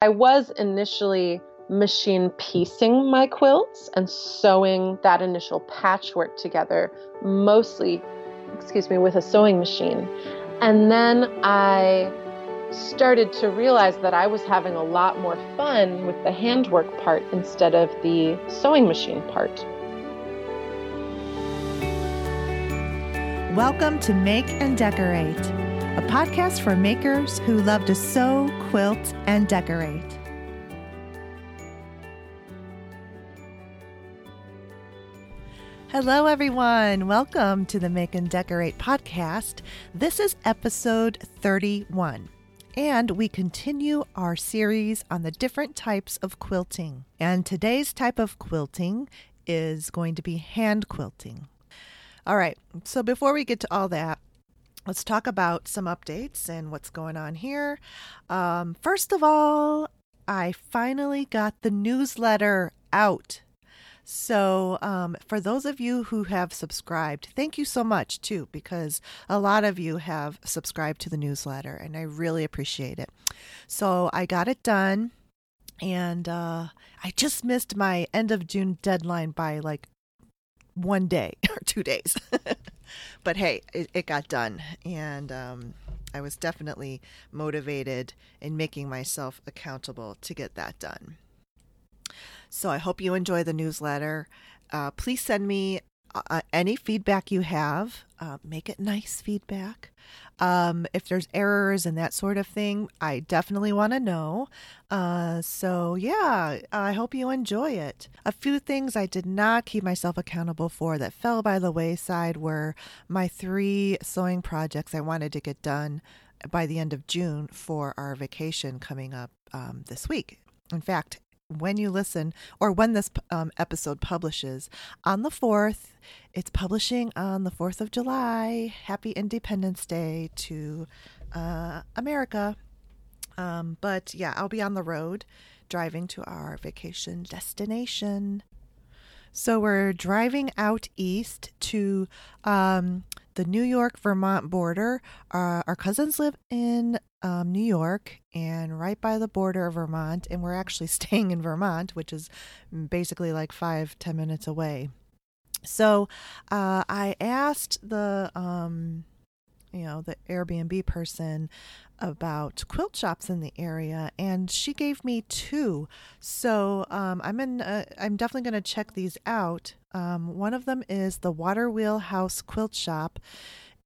I was initially machine piecing my quilts and sewing that initial patchwork together, mostly, excuse me, with a sewing machine. And then I started to realize that I was having a lot more fun with the handwork part instead of the sewing machine part. Welcome to Make and Decorate, a podcast for makers who love to sew, quilt, and decorate. Hello, everyone. Welcome to the Make and Decorate podcast. This is episode 31. And we continue our series on the different types of quilting. And today's type of quilting is going to be hand quilting. All right, so before we get to all that, let's talk about some updates and what's going on here. Um, first of all, I finally got the newsletter out. So, um, for those of you who have subscribed, thank you so much too, because a lot of you have subscribed to the newsletter and I really appreciate it. So, I got it done and uh, I just missed my end of June deadline by like one day or two days. but hey, it, it, got done. And um, I was definitely motivated in making myself accountable to get that done. So I hope you enjoy the newsletter. Uh, please send me uh, uh, any feedback you have. Uh, make it nice feedback. Um, if there's errors and that sort of thing, I definitely want to know. Uh, so, yeah, I hope you enjoy it. A few things I did not keep myself accountable for that fell by the wayside were my three sewing projects I wanted to get done by the end of June for our vacation coming up um, this week. In fact, when you listen or when this um, episode publishes on the 4th. It's publishing on the 4th of July. Happy Independence Day to uh, America. Um, but yeah, I'll be on the road driving to our vacation destination. So we're driving out east to um, the New York Vermont border. Uh, our cousins live in um, New York and right by the border of Vermont, and we're actually staying in Vermont, which is basically like five, ten minutes away. So uh, I asked the um, you know the Airbnb person about quilt shops in the area, and she gave me two. So um, I'm in. Uh, I'm definitely going to check these out. Um, one of them is the Water Wheel House Quilt Shop.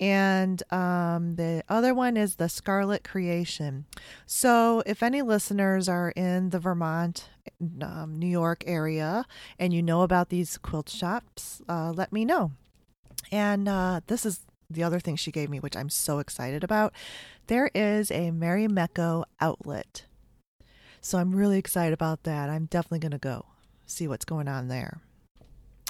And um, the other one is the Scarlet Creation. So, if any listeners are in the Vermont, um, New York area and you know about these quilt shops, uh, let me know. And uh, this is the other thing she gave me, which I'm so excited about. There is a Marimekko outlet. So I'm really excited about that. I'm definitely going to go see what's going on there.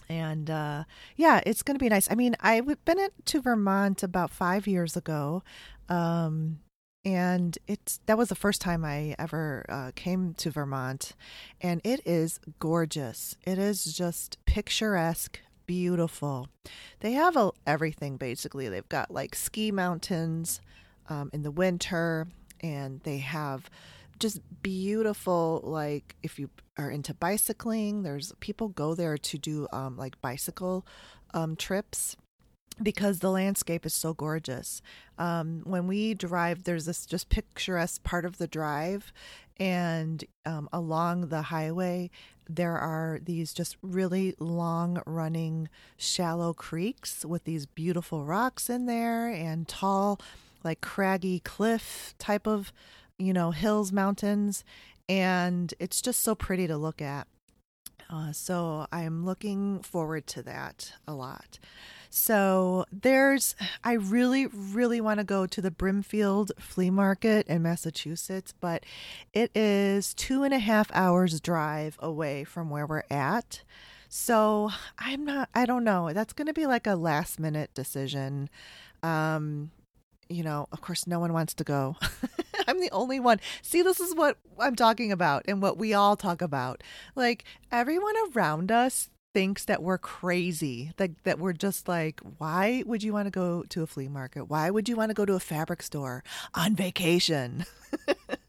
And uh, yeah, it's going to be nice. I mean, I've been to Vermont about five years ago. Um, and it's that was the first time I ever uh, came to Vermont, and it is gorgeous. It is just picturesque, beautiful. They have a, everything basically. They've got like ski mountains um, in the winter, and they have just beautiful. Like if you are into bicycling, there's people go there to do um, like bicycle um, trips because the landscape is so gorgeous. Um, when we drive, there's this just picturesque part of the drive, and um, along the highway, there are these just really long running shallow creeks with these beautiful rocks in there and tall, like craggy cliff type of, you know, hills, mountains. And it's just so pretty to look at. Uh, so I'm looking forward to that a lot. So there's, I really, really want to go to the Brimfield Flea Market in Massachusetts, but it is two and a half hours drive away from where we're at. So I'm not, I don't know. That's going to be like a last minute decision. Um, you know, of course, no one wants to go. I'm the only one. See, this is what I'm talking about and what we all talk about. Like, everyone around us thinks that we're crazy that that we're just like why would you want to go to a flea market why would you want to go to a fabric store on vacation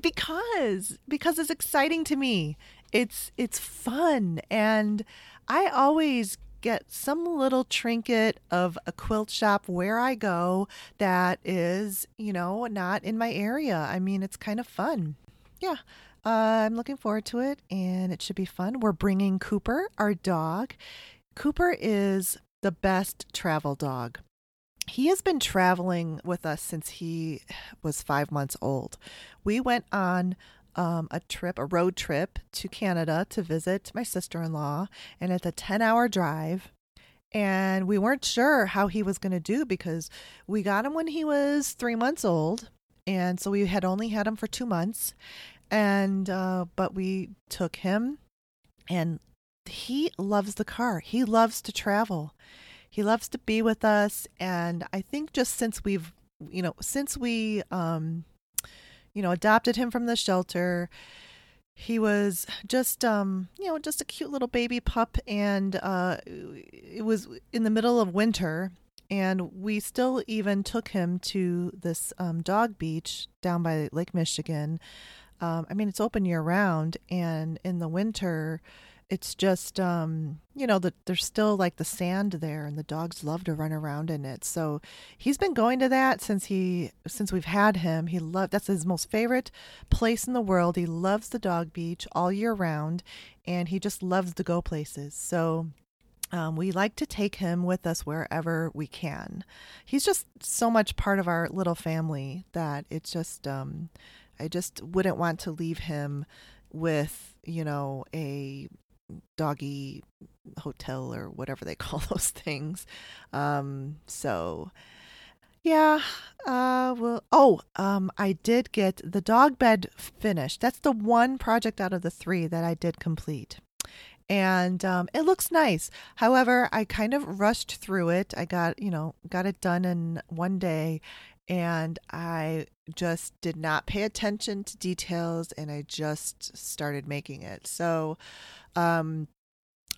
because because it's exciting to me. It's it's fun and I always get some little trinket of a quilt shop where I go that is, you know, not in my area. I mean, it's kind of fun. Yeah. Uh, I'm looking forward to it and it should be fun. We're bringing Cooper, our dog. Cooper is the best travel dog. He has been traveling with us since he was five months old. We went on um, a trip, a road trip to Canada to visit my sister in law, and it's a 10 hour drive. And we weren't sure how he was going to do because we got him when he was three months old. And so we had only had him for two months. And, uh, but we took him and he loves the car. He loves to travel. He loves to be with us. And I think just since we've, you know, since we, um, you know, adopted him from the shelter. He was just, um, you know, just a cute little baby pup, and uh, it was in the middle of winter, and we still even took him to this um, dog beach down by Lake Michigan. Um, I mean, it's open year round, and in the winter, it's just um you know that there's still like the sand there and the dogs love to run around in it. So he's been going to that since he since we've had him. He loved that's his most favorite place in the world. He loves the dog beach all year round and he just loves to go places. So um, we like to take him with us wherever we can. He's just so much part of our little family that it's just, um, I just wouldn't want to leave him with, you know, a doggy hotel or whatever they call those things. Um, so yeah, uh, well, oh, um, I did get the dog bed finished. That's the one project out of the three that I did complete. And um, it looks nice. However, I kind of rushed through it. I got, you know, got it done in one day and I just did not pay attention to details and I just started making it. So, um,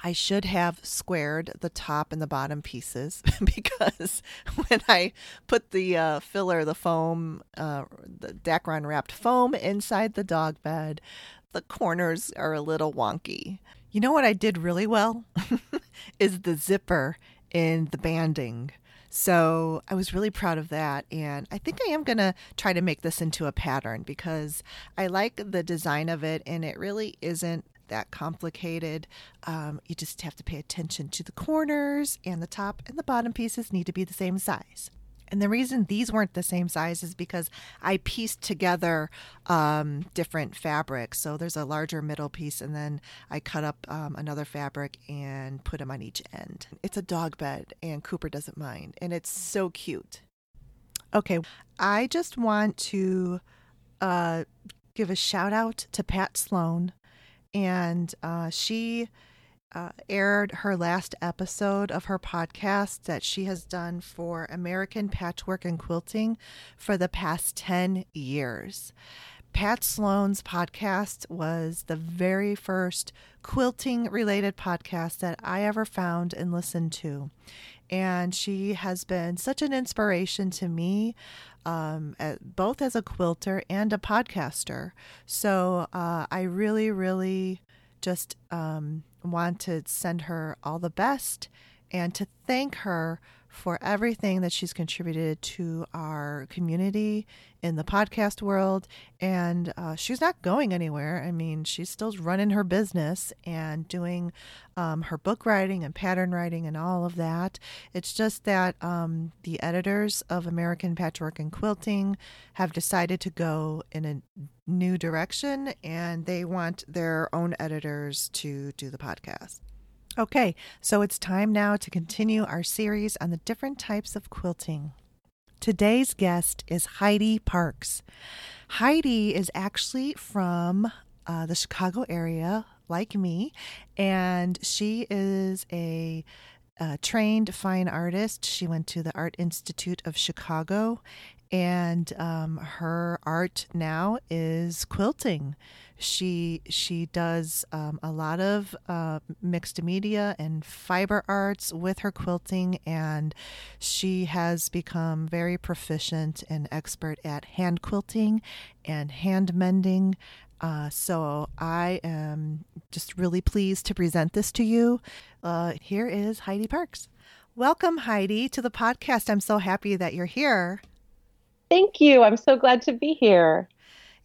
I should have squared the top and the bottom pieces because when I put the uh, filler, the foam, uh, the Dacron wrapped foam inside the dog bed, the corners are a little wonky. You know what I did really well? is the zipper in the banding. So I was really proud of that. And I think I am going to try to make this into a pattern because I like the design of it and it really isn't that complicated. Um, you just have to pay attention to the corners and the top and the bottom pieces need to be the same size. And the reason these weren't the same size is because I pieced together um, different fabrics. So there's a larger middle piece, and then I cut up um, another fabric and put them on each end. It's a dog bed, and Cooper doesn't mind, and it's so cute. Okay, I just want to uh, give a shout out to Pat Sloan, and uh, she uh, aired her last episode of her podcast that she has done for American Patchwork and Quilting for the past 10 years. Pat Sloan's podcast was the very first quilting related podcast that I ever found and listened to. And she has been such an inspiration to me, um, both as a quilter and a podcaster. So uh, I really, really just um, want to send her all the best and to thank her for everything that she's contributed to our community in the podcast world. And uh, she's not going anywhere. I mean, she's still running her business and doing um, her book writing and pattern writing and all of that. It's just that um, the editors of American Patchwork and Quilting have decided to go in a new direction and they want their own editors to do the podcast. Okay, so it's time now to continue our series on the different types of quilting. Today's guest is Heidi Parkes. Heidi is actually from uh, the Chicago area, like me, and she is a, a trained fine artist. She went to the Art Institute of Chicago and um, her art now is quilting. She she does um, a lot of uh, mixed media and fiber arts with her quilting, and she has become very proficient and expert at hand quilting and hand mending. Uh, so I am just really pleased to present this to you. Uh, here is Heidi Parkes. Welcome, Heidi, to the podcast. I'm so happy that you're here. Thank you. I'm so glad to be here.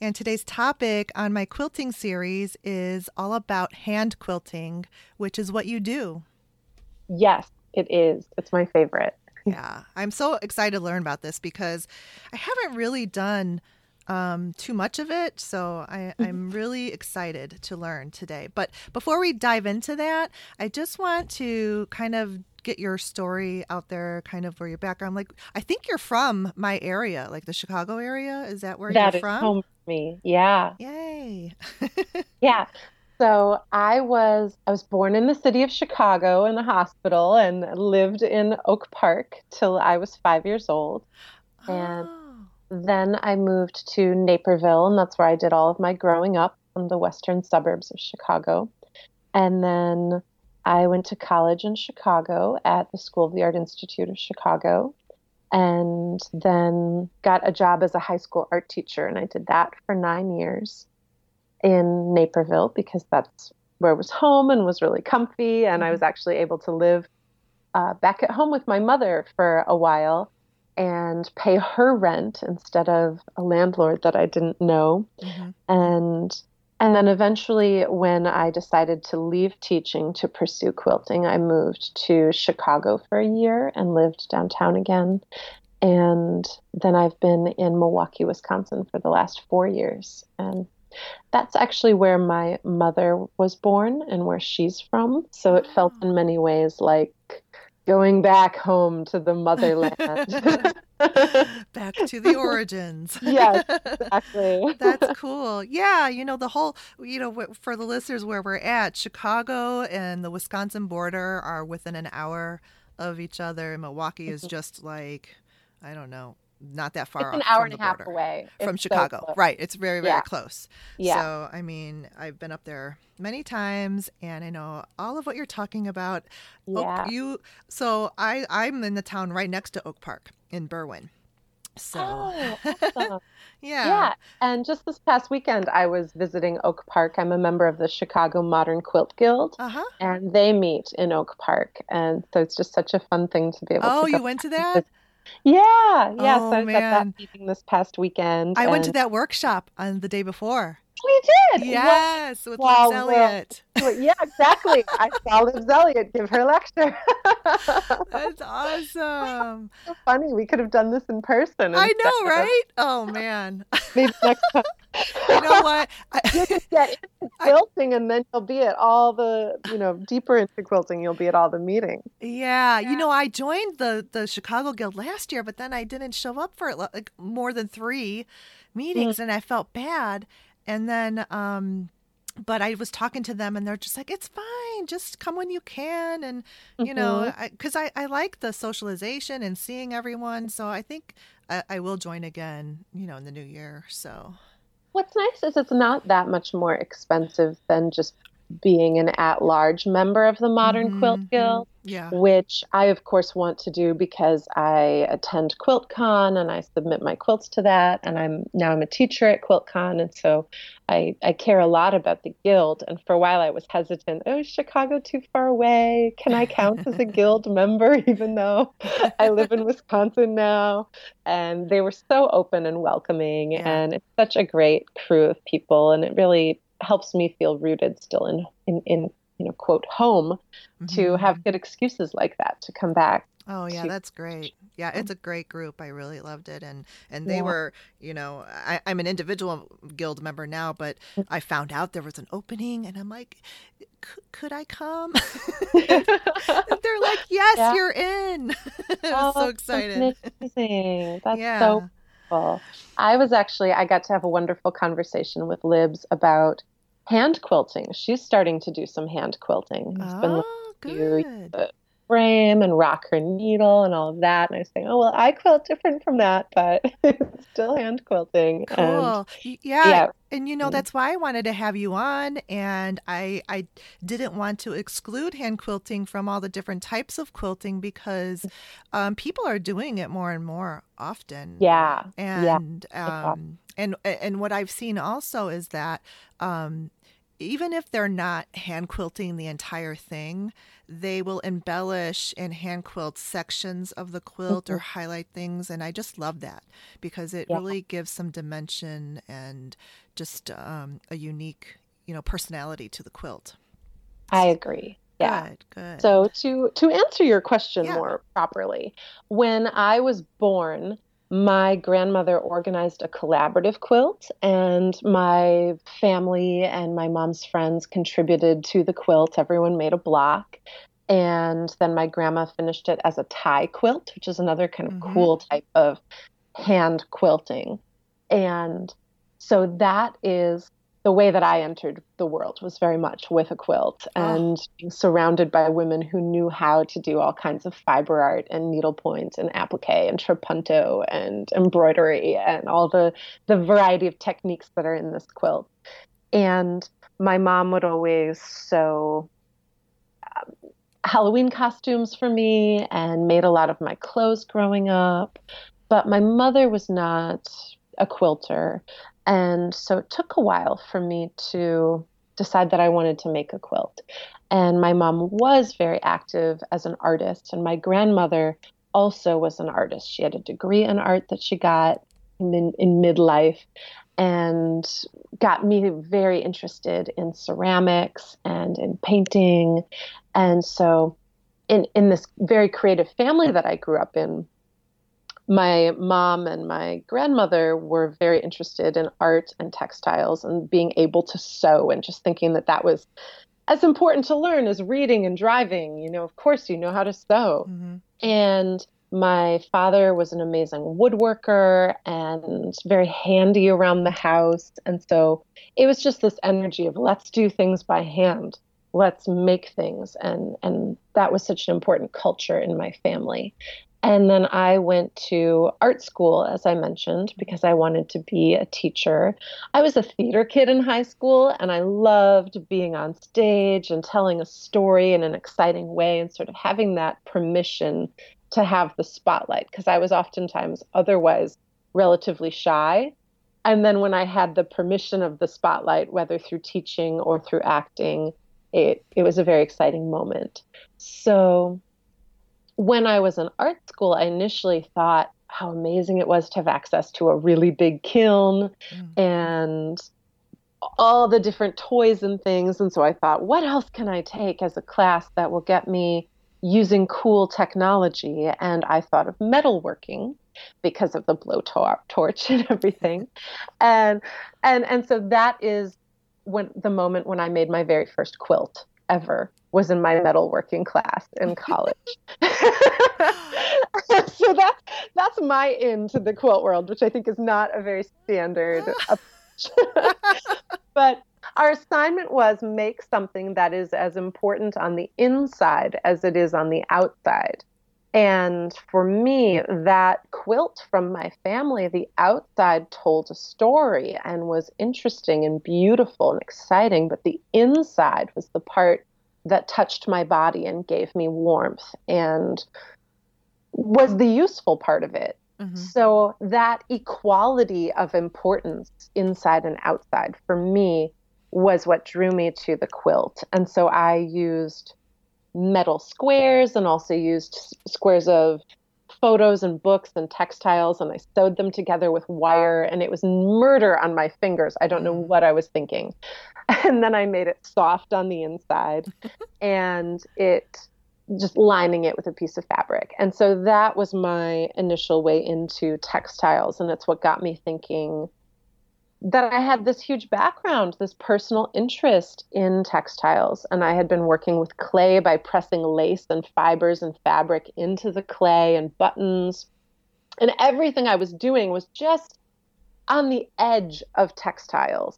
And today's topic on my quilting series is all about hand quilting, which is what you do. Yes, it is. It's my favorite. yeah, I'm so excited to learn about this because I haven't really done um, too much of it. So I. I'm really excited to learn today. But before we dive into that, I just want to kind of get your story out there, kind of where your background. Like, I think you're from my area, like the Chicago area. Is that where that you're from? home for me. Yeah. Yay. yeah. So I was I was born in the city of Chicago in a hospital and lived in Oak Park till I was five years old. And oh. then I moved to Naperville, and that's where I did all of my growing up in the western suburbs of Chicago. And then I went to college in Chicago at the School of the Art Institute of Chicago and then got a job as a high school art teacher. And I did that for nine years in Naperville because that's where it was home and was really comfy. And I was mm-hmm. actually able to live uh, back at home with my mother for a while and pay her rent instead of a landlord that I didn't know. Mm-hmm. And and then eventually, when I decided to leave teaching to pursue quilting, I moved to Chicago for a year and lived downtown again. And then I've been in Milwaukee, Wisconsin for the last four years. And that's actually where my mother was born and where she's from. So it felt ah. in many ways like going back home to the motherland. back to the origins. yes, exactly. That's cool. Yeah, you know, the whole, you know, for the listeners where we're at, Chicago and the Wisconsin border are within an hour of each other. Milwaukee is mm-hmm. just like, I don't know, not that far it's an hour and a half away from it's Chicago. So right. It's very, very yeah. close. Yeah. So, I mean, I've been up there many times and I know all of what you're talking about. Yeah. Oak, you so I I'm in the town right next to Oak Park in Berwyn. So oh, awesome. yeah. Yeah. And just this past weekend I was visiting Oak Park. I'm a member of the Chicago Modern Quilt Guild. Uh-huh. And they meet in Oak Park. And so it's just such a fun thing to be able oh, to Oh, you went to that? Yeah, yeah. Oh, so I was man. at that meeting this past weekend. I and... went to that workshop on the day before. We did. Yes, with wow, Libs Elliott. Well, yeah, exactly. I saw Libs Elliott give her lecture. That's awesome. So funny. We could have done this in person. I know, right? Oh man. Maybe next time. You know what? I, you can get into quilting, I, and then you'll be at all the, you know, deeper into quilting. You'll be at all the meetings. Yeah, yeah, you know, I joined the the Chicago Guild last year, but then I didn't show up for like more than three meetings, mm-hmm. and I felt bad. And then, um, but I was talking to them and they're just like, it's fine. Just come when you can. And, you mm-hmm. know, because I, I, I, like the socialization and seeing everyone. So I think I, I, will join again, you know, in the new year. So what's nice is it's not that much more expensive than just being an at large member of the Modern mm-hmm. Quilt Guild yeah. which I, of course, want to do because I attend QuiltCon and I submit my quilts to that. And I'm now I'm a teacher at QuiltCon, and so I, I care a lot about the guild. And for a while, I was hesitant. Oh, is Chicago too far away? Can I count as a guild member, even though I live in Wisconsin now? And they were so open and welcoming, yeah. and it's such a great crew of people, and it really helps me feel rooted still in in, in you know, quote, home mm-hmm. to have good excuses like that to come back. Oh yeah, that's great. Yeah, it's a great group. I really loved it, and and they yeah. were, you know, I, am an individual guild member now, but mm. I found out there was an opening, and I'm like, could I come? They're like, yes, yeah. you're in. I was oh, so excited. Amazing. That's yeah. so cool. I was actually I got to have a wonderful conversation with Libs about hand quilting. She's starting to do some hand quilting. It's oh, been good. Frame and rock her needle and all of that. And I was saying, oh, well, I quilt different from that, but it's still hand quilting. Cool. And, yeah. yeah. And you know, that's why I wanted to have you on. And I, I didn't want to exclude hand quilting from all the different types of quilting because um, people are doing it more and more often. Yeah. And, yeah. Um, and, and what I've seen also is that um, even if they're not hand quilting the entire thing, they will embellish and hand quilt sections of the quilt mm-hmm. or highlight things. And I just love that because it yeah. really gives some dimension and just um, a unique, you know, personality to the quilt. I agree. Yeah. Good, good. So to to answer your question yeah. more properly, when I was born, my grandmother organized a collaborative quilt, and my family and my mom's friends contributed to the quilt. Everyone made a block. And then my grandma finished it as a tie quilt, which is another kind of mm-hmm. cool type of hand quilting. And so that is the way that I entered the world was very much with a quilt ah. and oh. being surrounded by women who knew how to do all kinds of fiber art and needlepoint and applique and trapunto and embroidery and all the the variety of techniques that are in this quilt. And my mom would always sew um, Halloween costumes for me and made a lot of my clothes growing up. But my mother was not a quilter. And so it took a while for me to decide that I wanted to make a quilt. And my mom was very active as an artist, and my grandmother also was an artist. She had a degree in art that she got in, in midlife and got me very interested in ceramics and in painting. And so, in, in this very creative family that I grew up in, my mom and my grandmother were very interested in art and textiles and being able to sew and just thinking that that was as important to learn as reading and driving. You know of course you know how to sew. Mm-hmm. and my father was an amazing woodworker and very handy around the house. And so it was just this energy of let's do things by hand. Let's make things. And and that was such an important culture in my family and then I went to art school, as I mentioned, because I wanted to be a teacher. I was a theater kid in high school, and I loved being on stage and telling a story in an exciting way and sort of having that permission to have the spotlight, because I was oftentimes otherwise relatively shy. And then when I had the permission of the spotlight, whether through teaching or through acting, it, it was a very exciting moment. So when I was in art school, I initially thought how amazing it was to have access to a really big kiln mm. and all the different toys and things. And so I thought, what else can I take as a class that will get me using cool technology? And I thought of metalworking because of the blowtorch and everything. and and and so that is when the moment when I made my very first quilt ever was in my metalworking class in college. so that's that's my into the quilt world, which I think is not a very standard approach. but our assignment was make something that is as important on the inside as it is on the outside. And for me, that quilt from my family, the outside told a story and was interesting and beautiful and exciting, but the inside was the part that touched my body and gave me warmth and was the useful part of it. Mm-hmm. So that equality of importance inside and outside for me was what drew me to the quilt. And so I used metal squares and also used squares of photos and books and textiles and I sewed them together with wire and it was murder on my fingers. I don't know what I was thinking. And then I made it soft on the inside and it just lining it with a piece of fabric. And so that was my initial way into textiles and it's what got me thinking that I had this huge background, this personal interest in textiles. And I had been working with clay by pressing lace and fibers and fabric into the clay and buttons. And everything I was doing was just on the edge of textiles.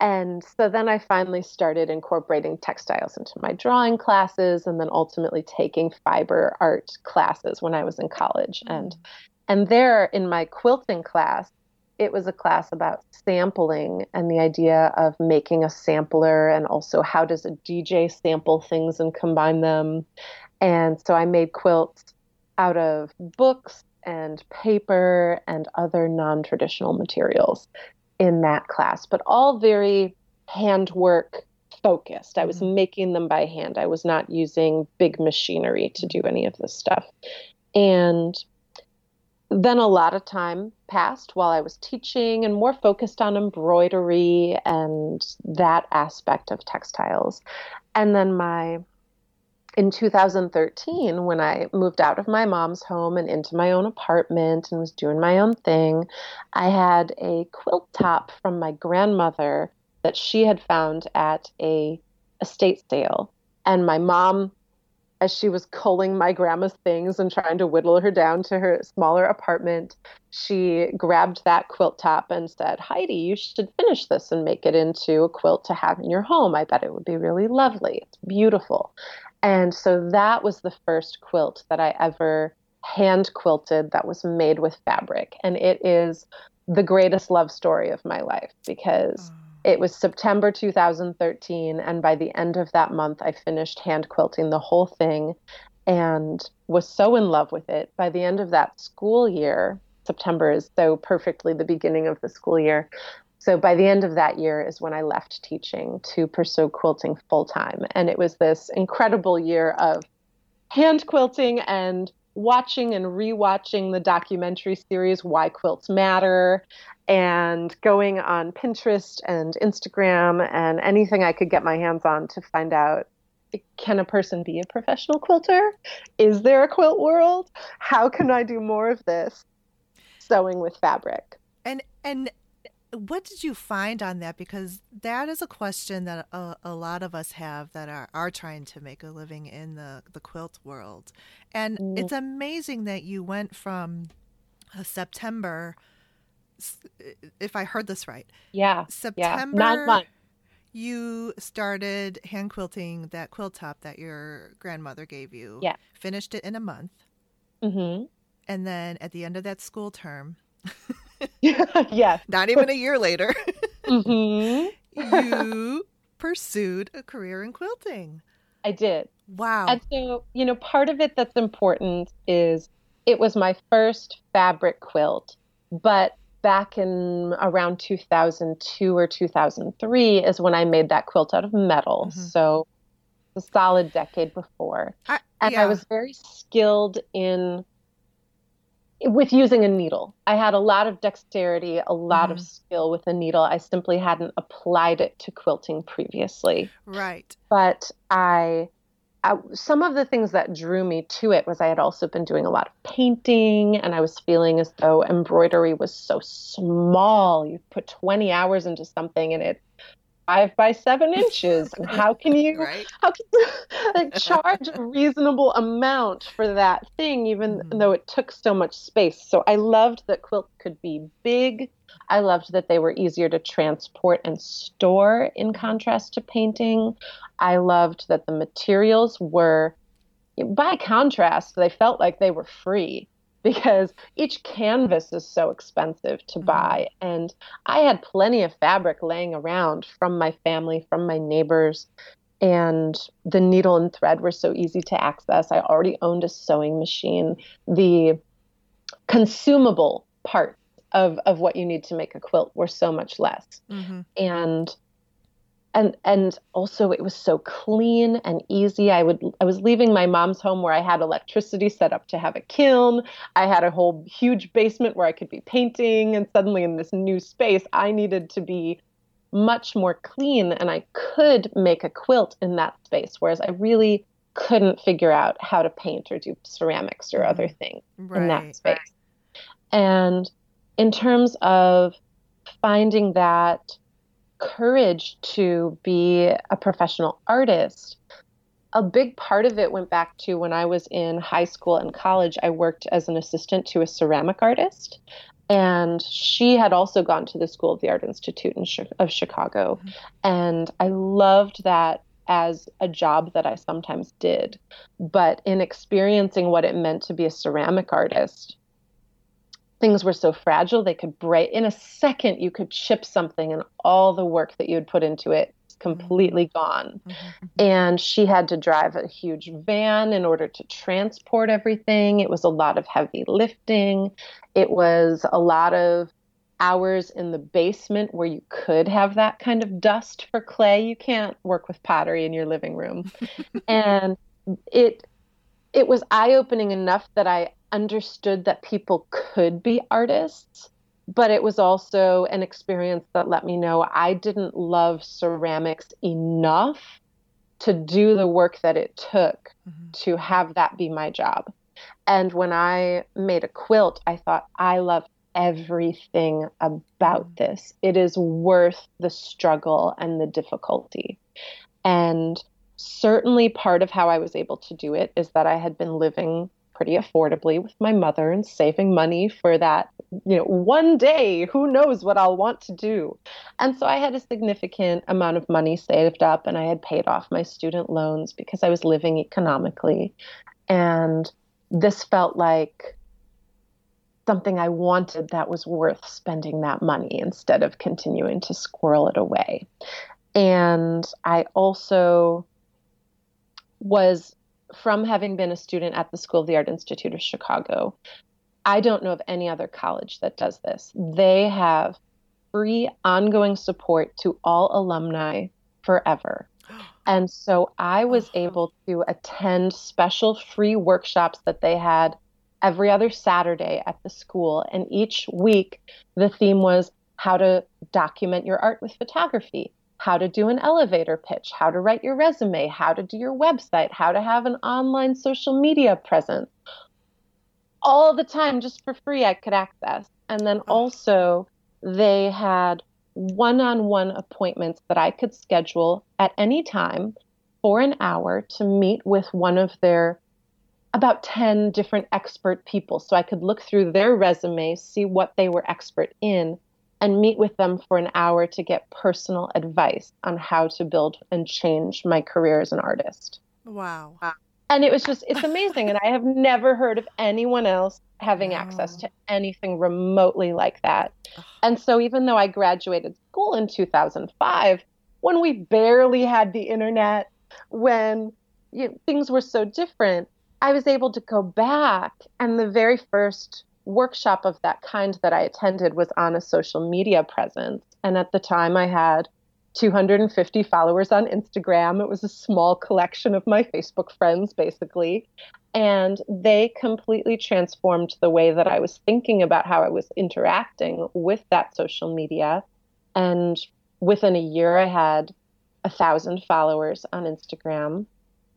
And so then I finally started incorporating textiles into my drawing classes and then ultimately taking fiber art classes when I was in college. And and there in my quilting class, it was a class about sampling and the idea of making a sampler and also how does a DJ sample things and combine them. And so I made quilts out of books and paper and other non traditional materials in that class, but all very handwork focused. I was mm-hmm. making them by hand. I was not using big machinery to do any of this stuff. And then a lot of time passed while I was teaching and more focused on embroidery and that aspect of textiles. And then my in 2013, when I moved out of my mom's home and into my own apartment and was doing my own thing, I had a quilt top from my grandmother that she had found at a estate sale. And my mom, as she was culling my grandma's things and trying to whittle her down to her smaller apartment, she grabbed that quilt top and said, Heidi, you should finish this and make it into a quilt to have in your home. I bet it would be really lovely. It's beautiful. And so that was the first quilt that I ever hand quilted that was made with fabric. And it is the greatest love story of my life because oh. It was September 2013. And by the end of that month, I finished hand quilting the whole thing and was so in love with it. By the end of that school year, September is so perfectly the beginning of the school year so by the end of that year is when I left teaching to pursue quilting full time. And it was this incredible year of hand quilting and watching and rewatching the documentary series Why Quilts Matter and going on Pinterest and Instagram and anything I could get my hands on to find out can a person be a professional quilter? Is there a quilt world? How can I do more of this? Sewing with fabric. And and what did you find on that? Because that is a question that a, a, lot of us have that are, are trying to make a living in the, the quilt world. And mm. it's amazing that you went from September, if I heard this right. Yeah. September. Yeah. Nine months. You started hand quilting that quilt top that your grandmother gave you. Yeah. Finished it in a month. Mm-hmm. And then at the end of that school term, yes. Not even a year later. mm-hmm. you pursued a career in quilting. I did. Wow. And so, you know, part of it that's important is it was my first fabric quilt, but back in around 2002 or 2003 is when I made that quilt out of metal. Mm-hmm. So, a solid decade before. I, and yeah. I was very skilled in with using a needle. I had a lot of dexterity, a lot mm-hmm. of skill with a needle. I simply hadn't applied it to quilting previously. Right. But I, I, some of the things that drew me to it was I had also been doing a lot of painting and I was feeling as though embroidery was so small. You put 20 hours into something and it five by seven inches. And how can you right. how can you like, charge a reasonable amount for that thing, even mm-hmm. though it took so much space? So I loved that quilts could be big. I loved that they were easier to transport and store in contrast to painting. I loved that the materials were by contrast, they felt like they were free because each canvas is so expensive to mm-hmm. buy. And I had plenty of fabric laying around from my family, from my neighbors. And the needle and thread were so easy to access. I already owned a sewing machine. The consumable parts of, of what you need to make a quilt were so much less. Mm-hmm. And and and also it was so clean and easy. I would i was leaving my mom's home where i had electricity set up to have a kiln. I had a whole huge basement where i could be painting. And suddenly in this new space i needed to be much more clean and i could make a quilt in that space whereas i really couldn't figure out how to paint or do ceramics or other mm-hmm. things right, in that space. and in terms of finding that courage to be a professional artist, a big part of it went back to when I was in high school and college. I worked as an assistant to a ceramic artist. And she had also gone to the School of the Art Institute in, of Chicago. Mm-hmm. And I loved that as a job that I sometimes did. But in experiencing what it meant to be a ceramic artist, things were so fragile they could break in a second you could chip something and all the work that you had put into it completely mm-hmm. gone. Mm-hmm. and she had to drive a huge van in order to transport everything. It was a lot of heavy lifting. It was a lot of hours in the basement where you could have that kind of dust for clay. You can't work with pottery in your living room. And it it was eye opening enough that I understood that people could be artists, but it was also an experience that let me know I didn't love ceramics enough to do the work that it took mm-hmm. to have that be my job. And when I made a quilt, I thought, I love everything about mm-hmm. this. It is worth the struggle and the difficulty. And certainly part of how I was able to do it is that I had been living pretty affordably with my mother and saving money for that, you know, one day, who knows what I'll want to do. And so I had a significant amount of money saved up and I had paid off my student loans because I was living economically. And this felt like something I wanted that was worth spending that money instead of continuing to squirrel it away. And I also was from having been a student at the School of the Art Institute of Chicago. I don't know of any other college that does this. They have free ongoing support to all alumni forever. And so I was uh-huh. able to attend special free workshops that they had every other Saturday at the school. And each week, the theme was how to document your art with photography how to do an elevator pitch, how to write your resume, how to do your website, how to have an online social media presence. All the time, just for free, I could access. And then oh. also, they had one on one appointments that I could schedule at any time for an hour to meet with one of their about 10 different expert people. So I could look through their resumes, see what they were expert in, and meet with them for an hour to get personal advice on how to build and change my career as an artist. Wow. And it was just, it's amazing. and I have never heard of anyone else having wow. access to anything remotely like that. And so, even though I graduated school in 2005, when we barely had the internet, when you know, things were so different, I was able to go back. And the very first workshop of that kind that I attended was on a social media presence. And at the time, I had 250 followers on Instagram. It was a small collection of my Facebook friends, basically. And they completely transformed the way that I was thinking about how I was interacting with that social media. And within a year, I had a thousand followers on Instagram.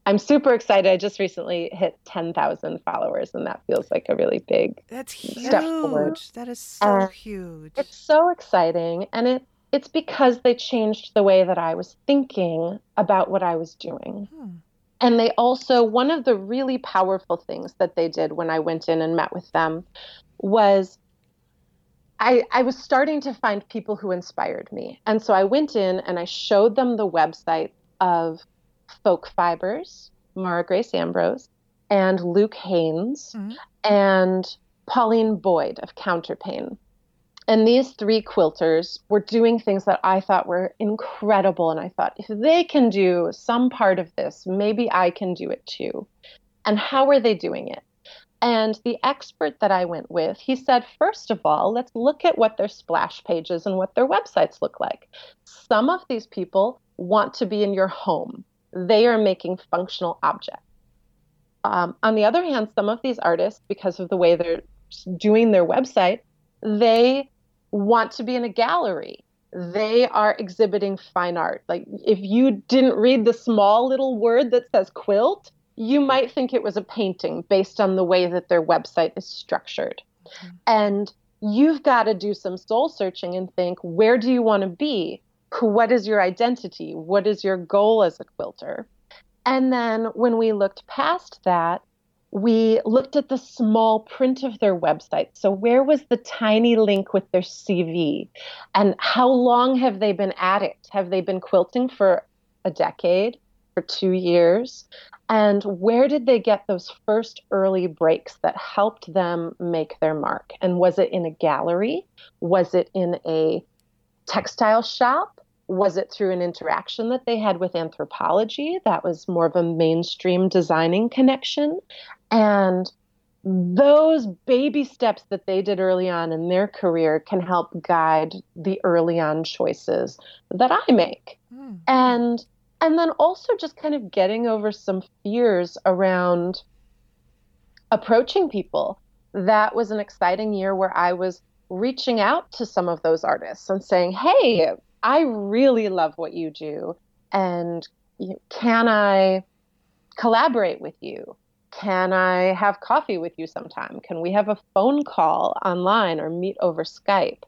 I'm super excited. I just recently hit 10,000 followers, and that feels like a really big That's huge. step forward. That is so huge. It's so exciting, and it it's because they changed the way that I was thinking about what I was doing. Hmm. And they also one of the really powerful things that they did when I went in and met with them was I, I was starting to find people who inspired me. And so I went in and I showed them the website of Folk Fibers, Maura Grace Ambrose, and Luke Haynes, mm-hmm. and Pauline Boyd of Counterpane. And these three quilters were doing things that I thought were incredible. And I thought, if they can do some part of this, maybe I can do it too. And how are they doing it? And the expert that I went with, he said, first of all, let's look at what their splash pages and what their websites look like. Some of these people want to be in your home they are making functional objects. Um, on the other hand, some of these artists, because of the way they're doing their website, they want to be in a gallery. They are exhibiting fine art. Like if you didn't read the small little word that says quilt, you might think it was a painting based on the way that their website is structured. Mm-hmm. And you've got to do some soul searching and think where do you want to be? What is your identity? What is your goal as a quilter? And then when we looked past that, we looked at the small print of their website. So, where was the tiny link with their CV? And how long have they been at it? Have they been quilting for a decade, for two years? And where did they get those first early breaks that helped them make their mark? And was it in a gallery? Was it in a textile shop? Was it through an interaction that they had with Anthropologie That was more of a mainstream designing connection. And those baby steps that they did early on in their career can help guide the early on choices that I make. Mm. And and then also just kind of getting over some fears around approaching people. That was an exciting year where I was reaching out to some of those artists and saying, "Hey, I really love what you do, and can I collaborate with you? Can I have coffee with you sometime? Can we have a phone call online or meet over Skype?"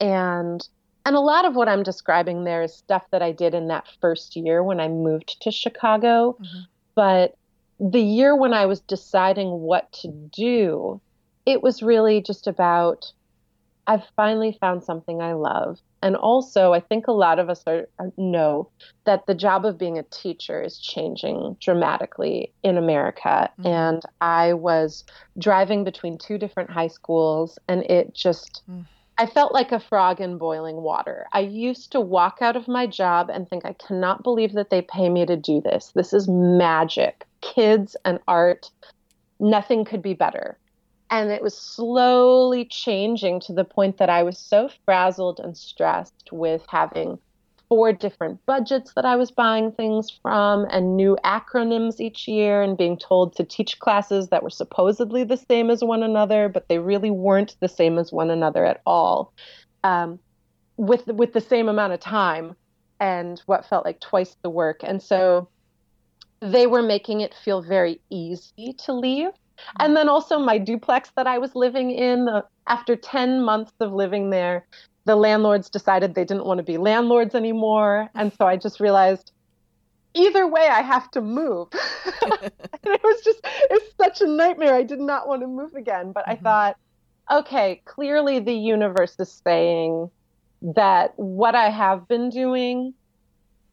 And and a lot of what I'm describing there is stuff that I did in that first year when I moved to Chicago. Mm-hmm. But the year when I was deciding what to do, it was really just about I've finally found something I love. And also, I think a lot of us are, know that the job of being a teacher is changing dramatically in America. Mm-hmm. And I was driving between two different high schools, and it just. Mm I felt like a frog in boiling water. I used to walk out of my job and think, I cannot believe that they pay me to do this. This is magic. Kids and art, nothing could be better. And it was slowly changing to the point that I was so frazzled and stressed with having four different budgets that I was buying things from and new acronyms each year and being told to teach classes that were supposedly the same as one another, but they really weren't the same as one another at all. Um, with with the same amount of time and what felt like twice the work. And so they were making it feel very easy to leave. And then also my duplex that I was living in, uh, after 10 months of living there, the landlords decided they didn't want to be landlords anymore. And so I just realized either way, I have to move. and it was just, it was such a nightmare. I did not want to move again. But mm-hmm. I thought, okay, clearly the universe is saying that what I have been doing,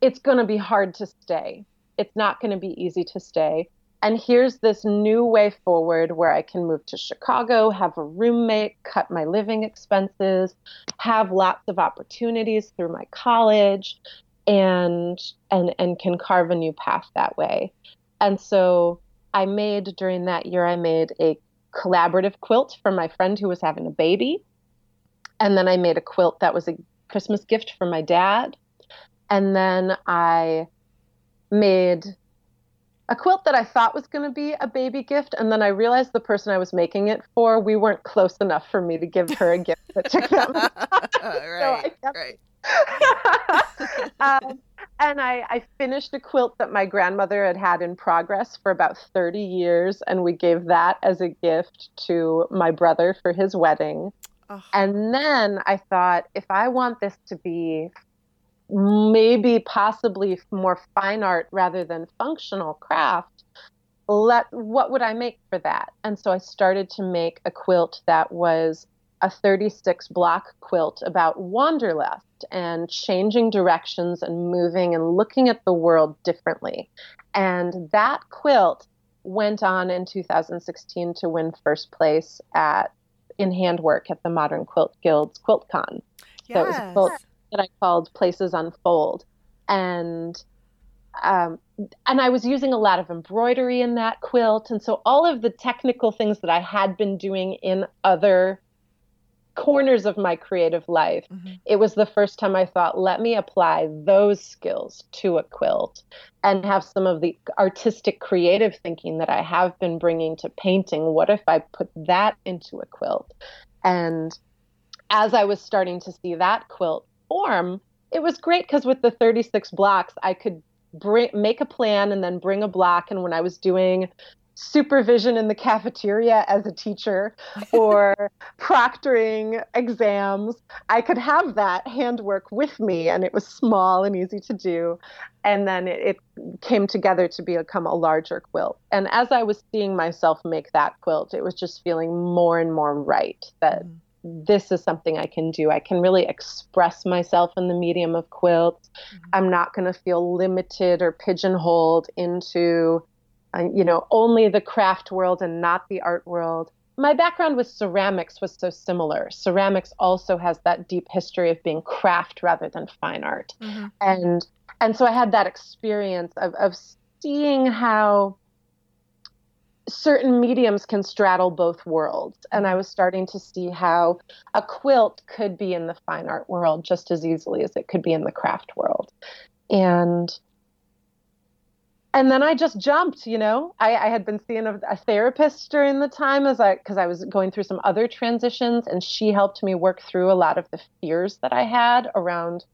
it's going to be hard to stay. It's not going to be easy to stay. And here's this new way forward where I can move to Chicago, have a roommate, cut my living expenses, have lots of opportunities through my college, and and and can carve a new path that way. And so I made during that year I made a collaborative quilt for my friend who was having a baby. And then I made a quilt that was a Christmas gift for my dad. And then I made a quilt that I thought was going to be a baby gift, and then I realized the person I was making it for, we weren't close enough for me to give her a gift that took them. right, kept... right. um, and I, I finished a quilt that my grandmother had had in progress for about 30 years, and we gave that as a gift to my brother for his wedding. Oh. And then I thought, if I want this to be maybe possibly more fine art rather than functional craft let what would i make for that? And so i started to make a quilt that was a 36 block quilt about wanderlust and changing directions and moving and looking at the world differently. And that quilt went on in 2016 to win first place at in handwork at the modern quilt guild's quiltcon. Yes. so it was a quilt that I called Places Unfold. And um, and I was using a lot of embroidery in that quilt. And so all of the technical things that I had been doing in other corners of my creative life, mm-hmm. it was the first time I thought, let me apply those skills to a quilt and have some of the artistic creative thinking that I have been bringing to painting. What if I put that into a quilt? And as I was starting to see that quilt form, it was great because with the 36 blocks, I could bring make a plan and then bring a block. And when I was doing supervision in the cafeteria as a teacher or proctoring exams. I could have that handwork with me, and it was small and easy to do. And then it, it came together to become a larger quilt. And as I was seeing myself make that quilt, it was just feeling more and more right that. Mm this is something I can do. I can really express myself in the medium of quilts. Mm-hmm. I'm not going to feel limited or pigeonholed into, uh, you know, only the craft world and not the art world. My background with ceramics was so similar. Ceramics also has that deep history of being craft rather than fine art, mm-hmm. and and so I had that experience of of seeing how certain mediums can straddle both worlds. And I was starting to see how a quilt could be in the fine art world just as easily as it could be in the craft world. And and then I just jumped, you know. I, I had been seeing a, a, therapist during the time as I because I was going through some other transitions, and she helped me work through a lot of the fears that I had around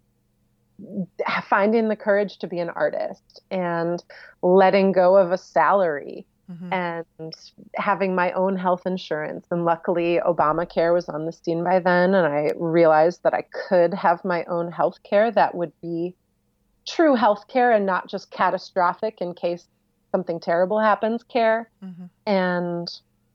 finding the courage to be an artist and letting go of a salary mm-hmm. and having my own health insurance. And luckily, Obamacare was on the scene by then, and I realized that I could have my own health care that would be true health care and not just catastrophic in case something terrible happens care. Mm-hmm. And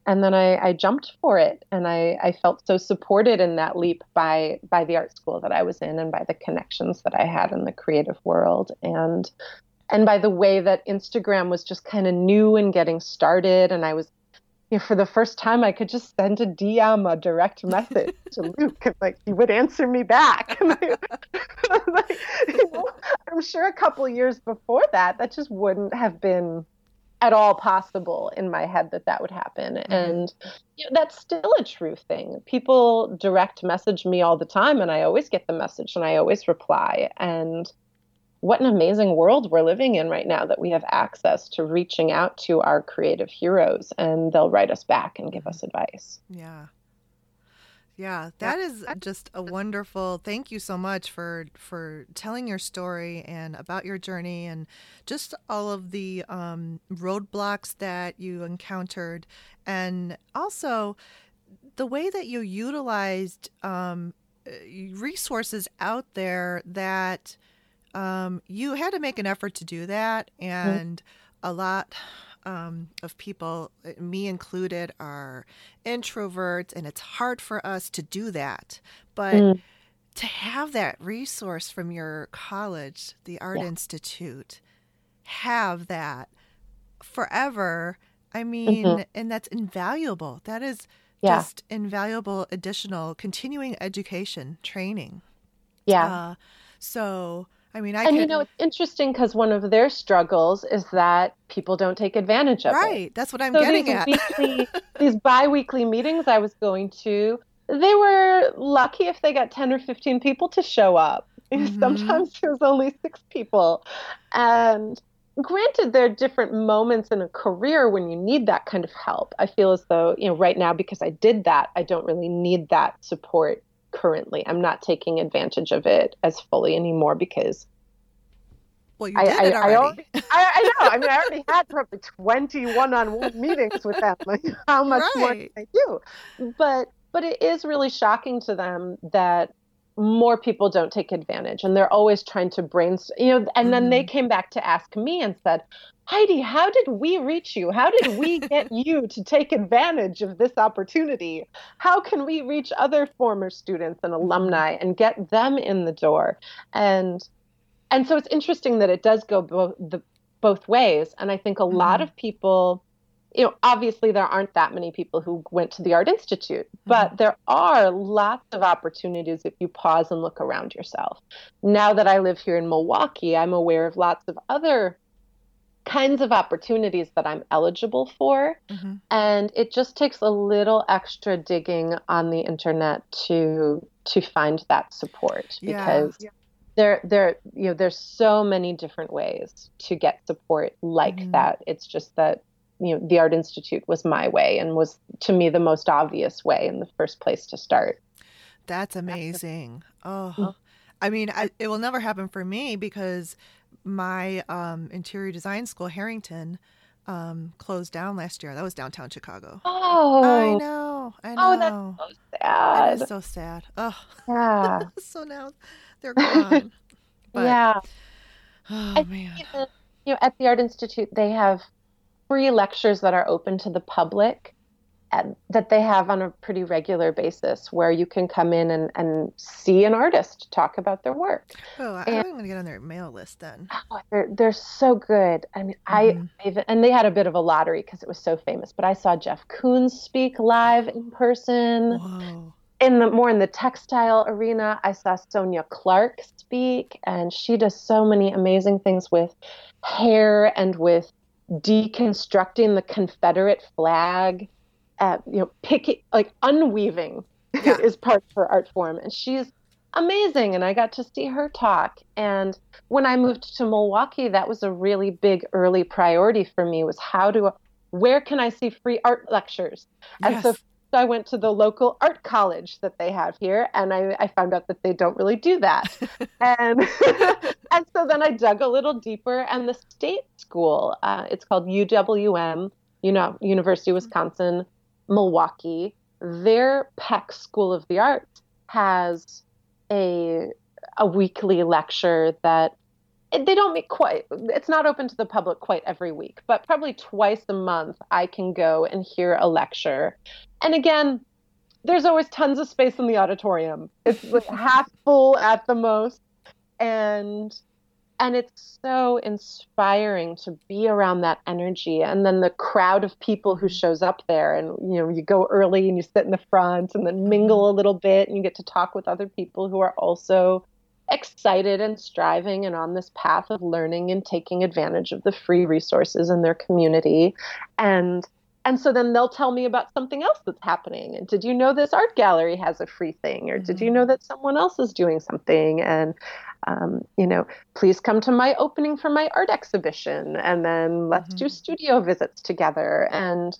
and then I, I, jumped for it and I, I, felt so supported in that leap by by the art school that I was in and by the connections that I had in the creative world and and by the way that Instagram was just kind of new and getting started, and I was, you know, for the first time, I could just send a DM, a direct message to Luke, and like he would answer me back. like, you know, I'm sure a couple years before that, that just wouldn't have been at all possible in my head that that would happen mm-hmm. and you know, that's still a true thing people direct message me all the time and i always get the message and i always reply and what an amazing world we're living in right now that we have access to reaching out to our creative heroes and they'll write us back and give us advice. Yeah. Yeah, that is just a wonderful. Thank you so much for for telling your story and about your journey and just all of the um, roadblocks that you encountered, and also the way that you utilized um, resources out there that um, you had to make an effort to do that, and a lot um, of people, me included, are introverts, and it's hard for us to do that. But mm. to have that resource from your college, the Art yeah. Institute, have that forever. I mean, mm-hmm. and that's invaluable. That is yeah. just invaluable additional continuing education training. Yeah. Uh, so I mean, I and you know it's interesting because one of their struggles is that people don't take advantage of right. it. Right, that's what I'm so getting these at. weekly, these biweekly meetings I was going to, they were lucky if they got ten or fifteen people to show up. Mm-hmm. Sometimes there was only six people, and granted, there are different moments in a career when you need that kind of help. I feel as though you know right now because I did that, I don't really need that support currently. I'm not taking advantage of it as fully anymore because well, you did I, it already. I, already I, I, know. I mean, I already had probably 20 one-on-one meetings with them. Like, how much right. more can I do? But but it is really shocking to them that more people don't take advantage, and they're always trying to brainstorm. You know, and mm then they mm-hmm. came back to ask me and said, Heidi, how did we reach you? How did we get you to take advantage of this opportunity? How can we reach other former students and alumni and get them in the door? And and so it's interesting that it does go both the both ways. And I think a mm-hmm. lot of people, you know, obviously there aren't that many people who went to the Art Institute, but mm-hmm. there are lots of opportunities if you pause and look around yourself. Now that I live here in Milwaukee, I'm aware of lots of other kinds of opportunities that I'm eligible for. Mm-hmm. And it just takes a little extra digging on the internet to to find that support yeah. because yeah. there there you know there's so many different ways to get support like mm-hmm. that. It's just that you know the Art Institute was my way and was to me the most obvious way in the first place to start. That's amazing. Oh. Mm-hmm. I mean, I, it will never happen for me because my um, interior design school, Harrington, um, closed down last year. That was downtown Chicago. Oh, I know. I know. Oh, that's so sad. It is so sad. Oh, yeah. so now they're gone. But, yeah. Oh I man. think that, you know, at the Art Institute, they have free lectures that are open to the public and that they have on a pretty regular basis where you can come in and, and see an artist talk about their work. Oh, I, and- I'm going to get on their mail list then. Oh, they're, they're so good. I mean, Mhm. I even, and they had a bit of a lottery because it was so famous, but I saw Jeff Koons speak live in person. Whoa. in the more in the textile arena i saw Sonya Clark speak and she does so many amazing things with hair and with deconstructing the confederate flag uh, you know picking like unweaving Yeah. is part of her art form and she's amazing and i got to see her talk and when i moved to milwaukee that was a really big early priority for me was how do where can i see free art lectures and Yes. so I went to the local art college that they have here, and I, I found out that they don't really do that. and and so then I dug a little deeper, and the state school, uh, it's called UWM, you know, University of Wisconsin, Milwaukee. Their Peck School of the Arts has a a weekly lecture that they don't meet quite it's not open to the public quite every week but probably twice a month i can go and hear a lecture. And again there's always tons of space in the auditorium. It's like half full at the most. And and it's so inspiring to be around that energy. And then the crowd of people who shows up there and you know you go early and you sit in the front and then mingle mm-hmm. a little bit and you get to talk with other people who are also excited and striving and on this path of learning and taking advantage of the free resources in their community. And and so then they'll tell me about something else that's happening. And did you know this art gallery has a free thing? Or did you know that someone else is doing something? And um, you know please come to my opening for my art exhibition. And then let's do Mhm. studio visits together. And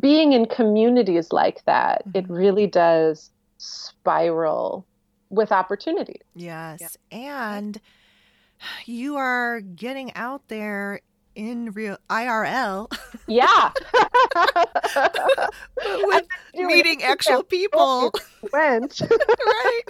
being in communities like that it Mhm. really does spiral with opportunities Yes. And you are getting out there in real IRL yeah with meeting it actual people. went right.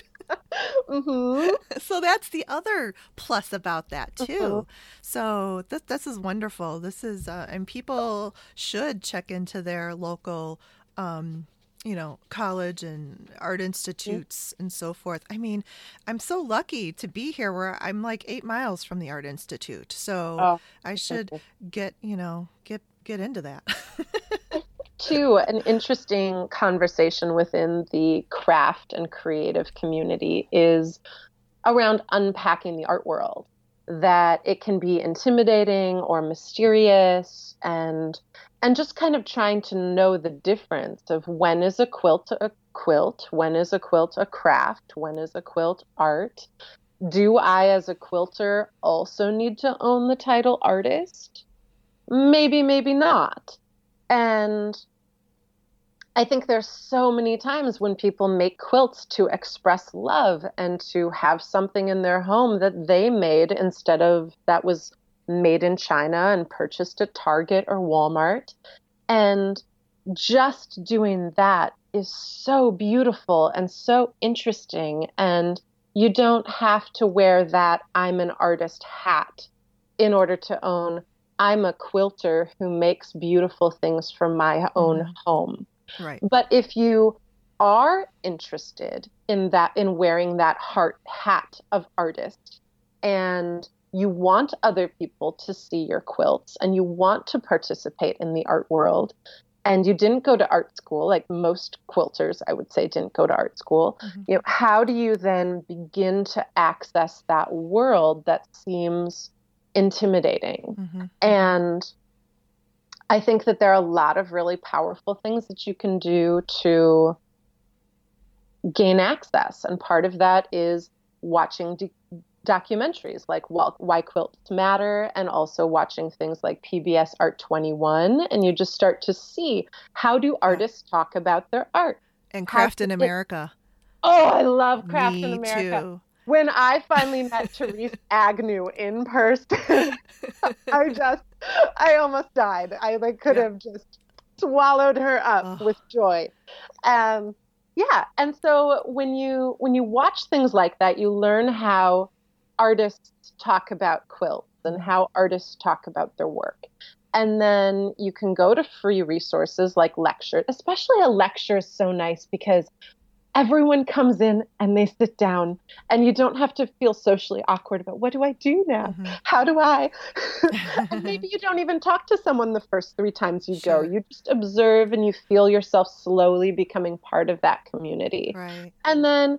hmm So that's the other plus about that too. Mhm. So this this is wonderful. This is uh, and people should check into their local um you know, college and art institutes mm-hmm. and so forth. I mean, I'm so lucky to be here where I'm like eight miles from the art institute. So Oh, I should get, you know, get get into that. too an interesting conversation within the craft and creative community is around unpacking the art world that it can be intimidating or mysterious and and just kind of trying to know the difference of when is a quilt a quilt when is a quilt a craft when is a quilt art? Do i as a quilter also need to own the title artist? Maybe maybe not. And I think there's so many times when people make quilts to express love and to have something in their home that they made instead of that was made in China and purchased at Target or Walmart. And just doing that is so beautiful and so interesting. And you don't have to wear that I'm an artist hat in order to own I'm a quilter who makes beautiful things for my own Mhm. home. Right. But if you are interested in that, in wearing that heart hat of artist, and you want other people to see your quilts and you want to participate in the art world, and you didn't go to art school, like most quilters, I would say, didn't go to art school, Mhm. you know, how do you then begin to access that world that seems intimidating? hmm And I think that there are a lot of really powerful things that you can do to gain access. And part of that is watching d- documentaries like Why Quilts Matter and also watching things like PBS Art 21. And you just start to see how do artists talk about their art? And Craft in America. Oh, I love Craft Me in America. too. When I finally met Therese Agnew in person, I just I almost died. I like could Yeah. have just swallowed her up with joy. Um, yeah, and so when you when you watch things like that, you learn how artists talk about quilts and how artists talk about their work. And then you can go to free resources like lecture. Especially a lecture is so nice because everyone comes in and they sit down and you don't have to feel socially awkward about what do I do now? Mhm. How do I? and maybe you don't even talk to someone the first three times you Sure. go. You just observe and you feel yourself slowly becoming part of that community. Right. And then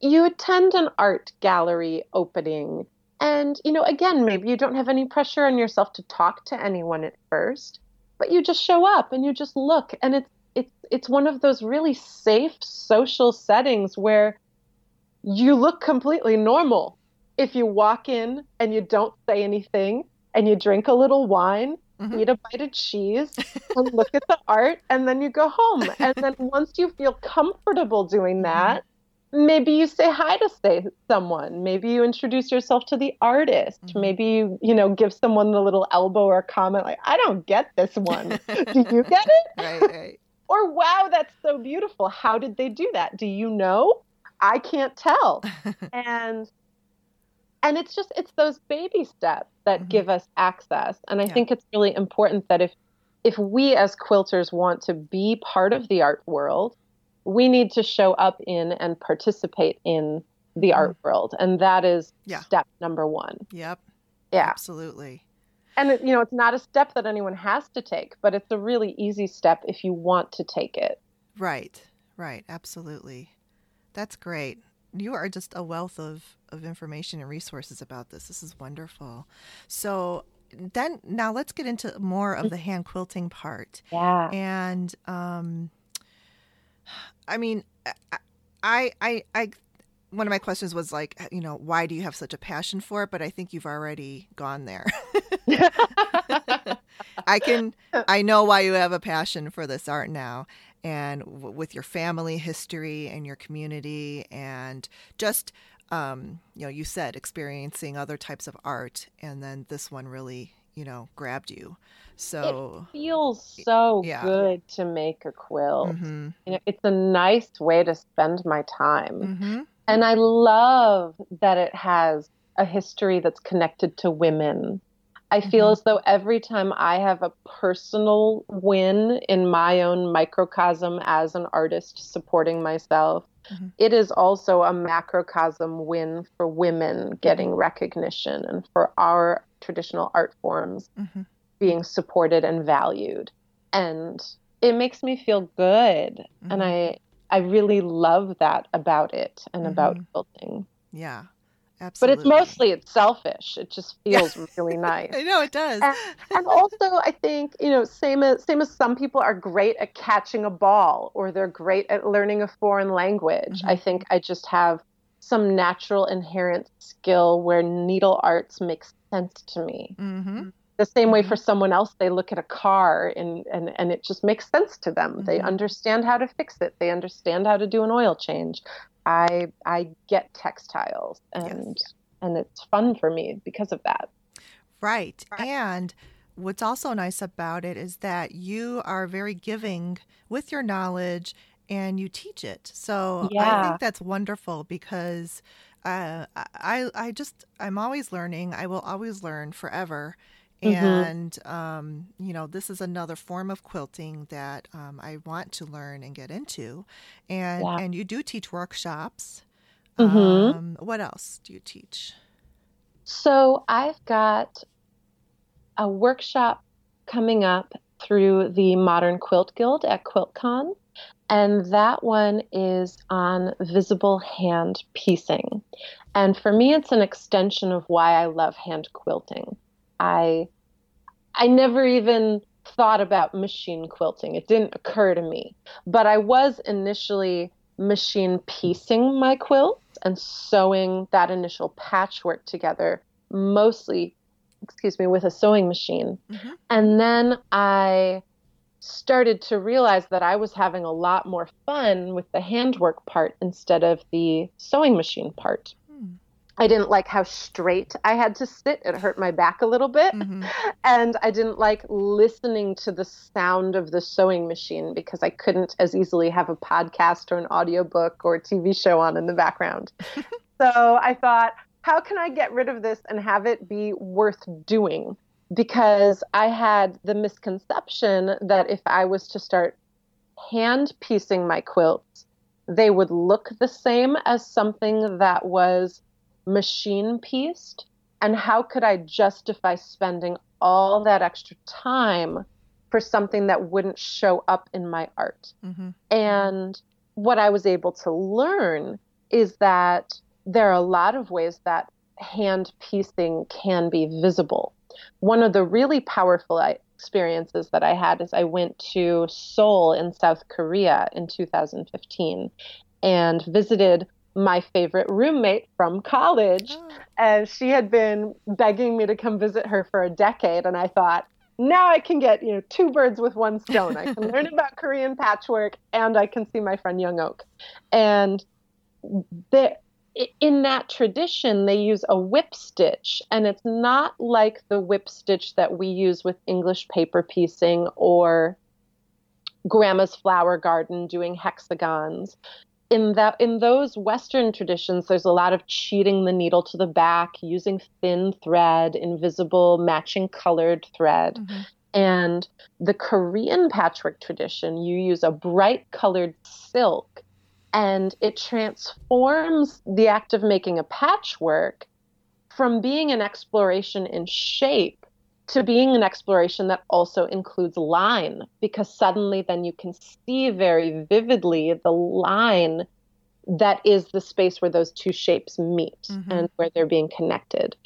you attend an art gallery opening. And, you know, again, maybe you don't have any pressure on yourself to talk to anyone at first, but you just show up and you just look. And it's, it's, one of those really safe social settings where you look completely normal. If you walk in and you don't say anything and you drink a little wine, Mhm. eat a bite of cheese, and look at the art, and then you go home. And then once you feel comfortable doing that, maybe you say hi to say someone. Maybe you introduce yourself to the artist. Mhm. Maybe you, you know, give someone the little elbow or comment like, "I don't get this one. Do you get it?" right, right. Or "Wow, that's so beautiful. How did they do that? Do you know?" I can't tell. and and it's just it's those baby steps that Mhm. give us access and i Yeah. think it's really important that if if we as quilters want to be part of the art world we need to show up in and participate in the Mhm. art world and that is Yeah. step number 1 Yep. yeah Absolutely. And it, you know it's not a step that anyone has to take but it's a really easy step if you want to take it Right. Right. Absolutely. That's great. You are just a wealth of, of information and resources about this. This is wonderful. So then now let's get into more of the hand quilting part. yeah And um I mean I I I one of my questions was like, you know, why do you have such a passion for it? But I think you've already gone there. I can I know why you have a passion for this art now and w- with your family history and your community and just um you know you said experiencing other types of art and then this one really you know grabbed you so it feels so Yeah. good to make a quilt mhm you know, it's a nice way to spend my time. mhm And I love that it has a history that's connected to women. I feel Mhm. as though every time I have a personal win in my own microcosm as an artist supporting myself, Mhm. it is also a macrocosm win for women getting recognition and for our traditional art forms mhm being supported and valued. And it makes me feel good. And Mhm. I I really love that about it and about Mhm. quilting. yeah Absolutely. But it's mostly it's selfish. It just feels really nice. I know it does And, and also I think, you know, same as same as some people are great at catching a ball or they're great at learning a foreign language. Mhm. I think I just have some natural inherent skill where needle arts makes sense to me. mhm the same way for someone else they look at a car and, and, and it just makes sense to them they Mhm. understand how to fix it they understand how to do an oil change i i get textiles and and it's fun for me because of that Right. And what's also nice about it is that you are very giving with your knowledge and you teach it. So I think that's wonderful because uh, I I just I'm always learning. I will always learn forever. Mhm. And um, you know, this is another form of quilting that um, I want to learn and get into. And Yeah. and you do teach workshops. Mhm. Um, what else do you teach? so i've got a workshop coming up through the modern quilt guild at quiltcon and that one is on visible hand piecing and for me it's an extension of why i love hand quilting i i never even thought about machine quilting it didn't occur to me but i was initially machine piecing my quilts and sewing that initial patchwork together mostly excuse me with a sewing machine Mhm. and then i started to realize that I was having a lot more fun with the handwork part instead of the sewing machine part. I didn't like how straight I had to sit. It hurt my back a little bit. Mm-hmm. And I didn't like listening to the sound of the sewing machine because I couldn't as easily have a podcast or an audiobook or a TV show on in the background. so I thought, how can I get rid of this and have it be worth doing? Because I had the misconception that if I was to start hand piecing my quilts, they would look the same as something that was machine pieced and how could I justify spending all that extra time for something that wouldn't show up in my art? Mm-hmm. And what I was able to learn is that there are a lot of ways that hand piecing can be visible. One of the really powerful experiences that I had is I went to Seoul in South Korea in 2015 and visited my favorite roommate from college. Oh. And she had been begging me to come visit her for a decade. And I thought, now I can get, you know, two birds with one stone. I can learn about Korean patchwork and I can see my friend Young Oak. And the, in that tradition, they use a whip stitch, and it's not like the whip stitch that we use with English paper piecing or grandma's flower garden doing hexagons in that in those western traditions there's a lot of cheating the needle to the back using thin thread invisible matching colored thread mm-hmm. and the korean patchwork tradition you use a bright colored silk and it transforms the act of making a patchwork from being an exploration in shape to being an exploration that also includes line because suddenly then you can see very vividly the line that is the space where those two shapes meet mm-hmm. and where they're being connected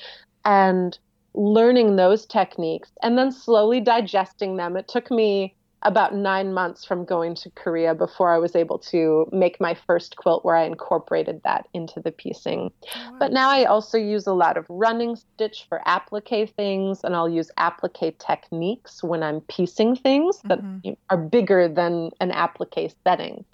and learning those techniques and then slowly digesting them it took me about nine months from going to Korea before I was able to make my first quilt where I incorporated that into the piecing. Oh, but now I also use a lot of running stitch for applique things, and I'll use applique techniques when I'm piecing things that mm-hmm. are bigger than an applique setting.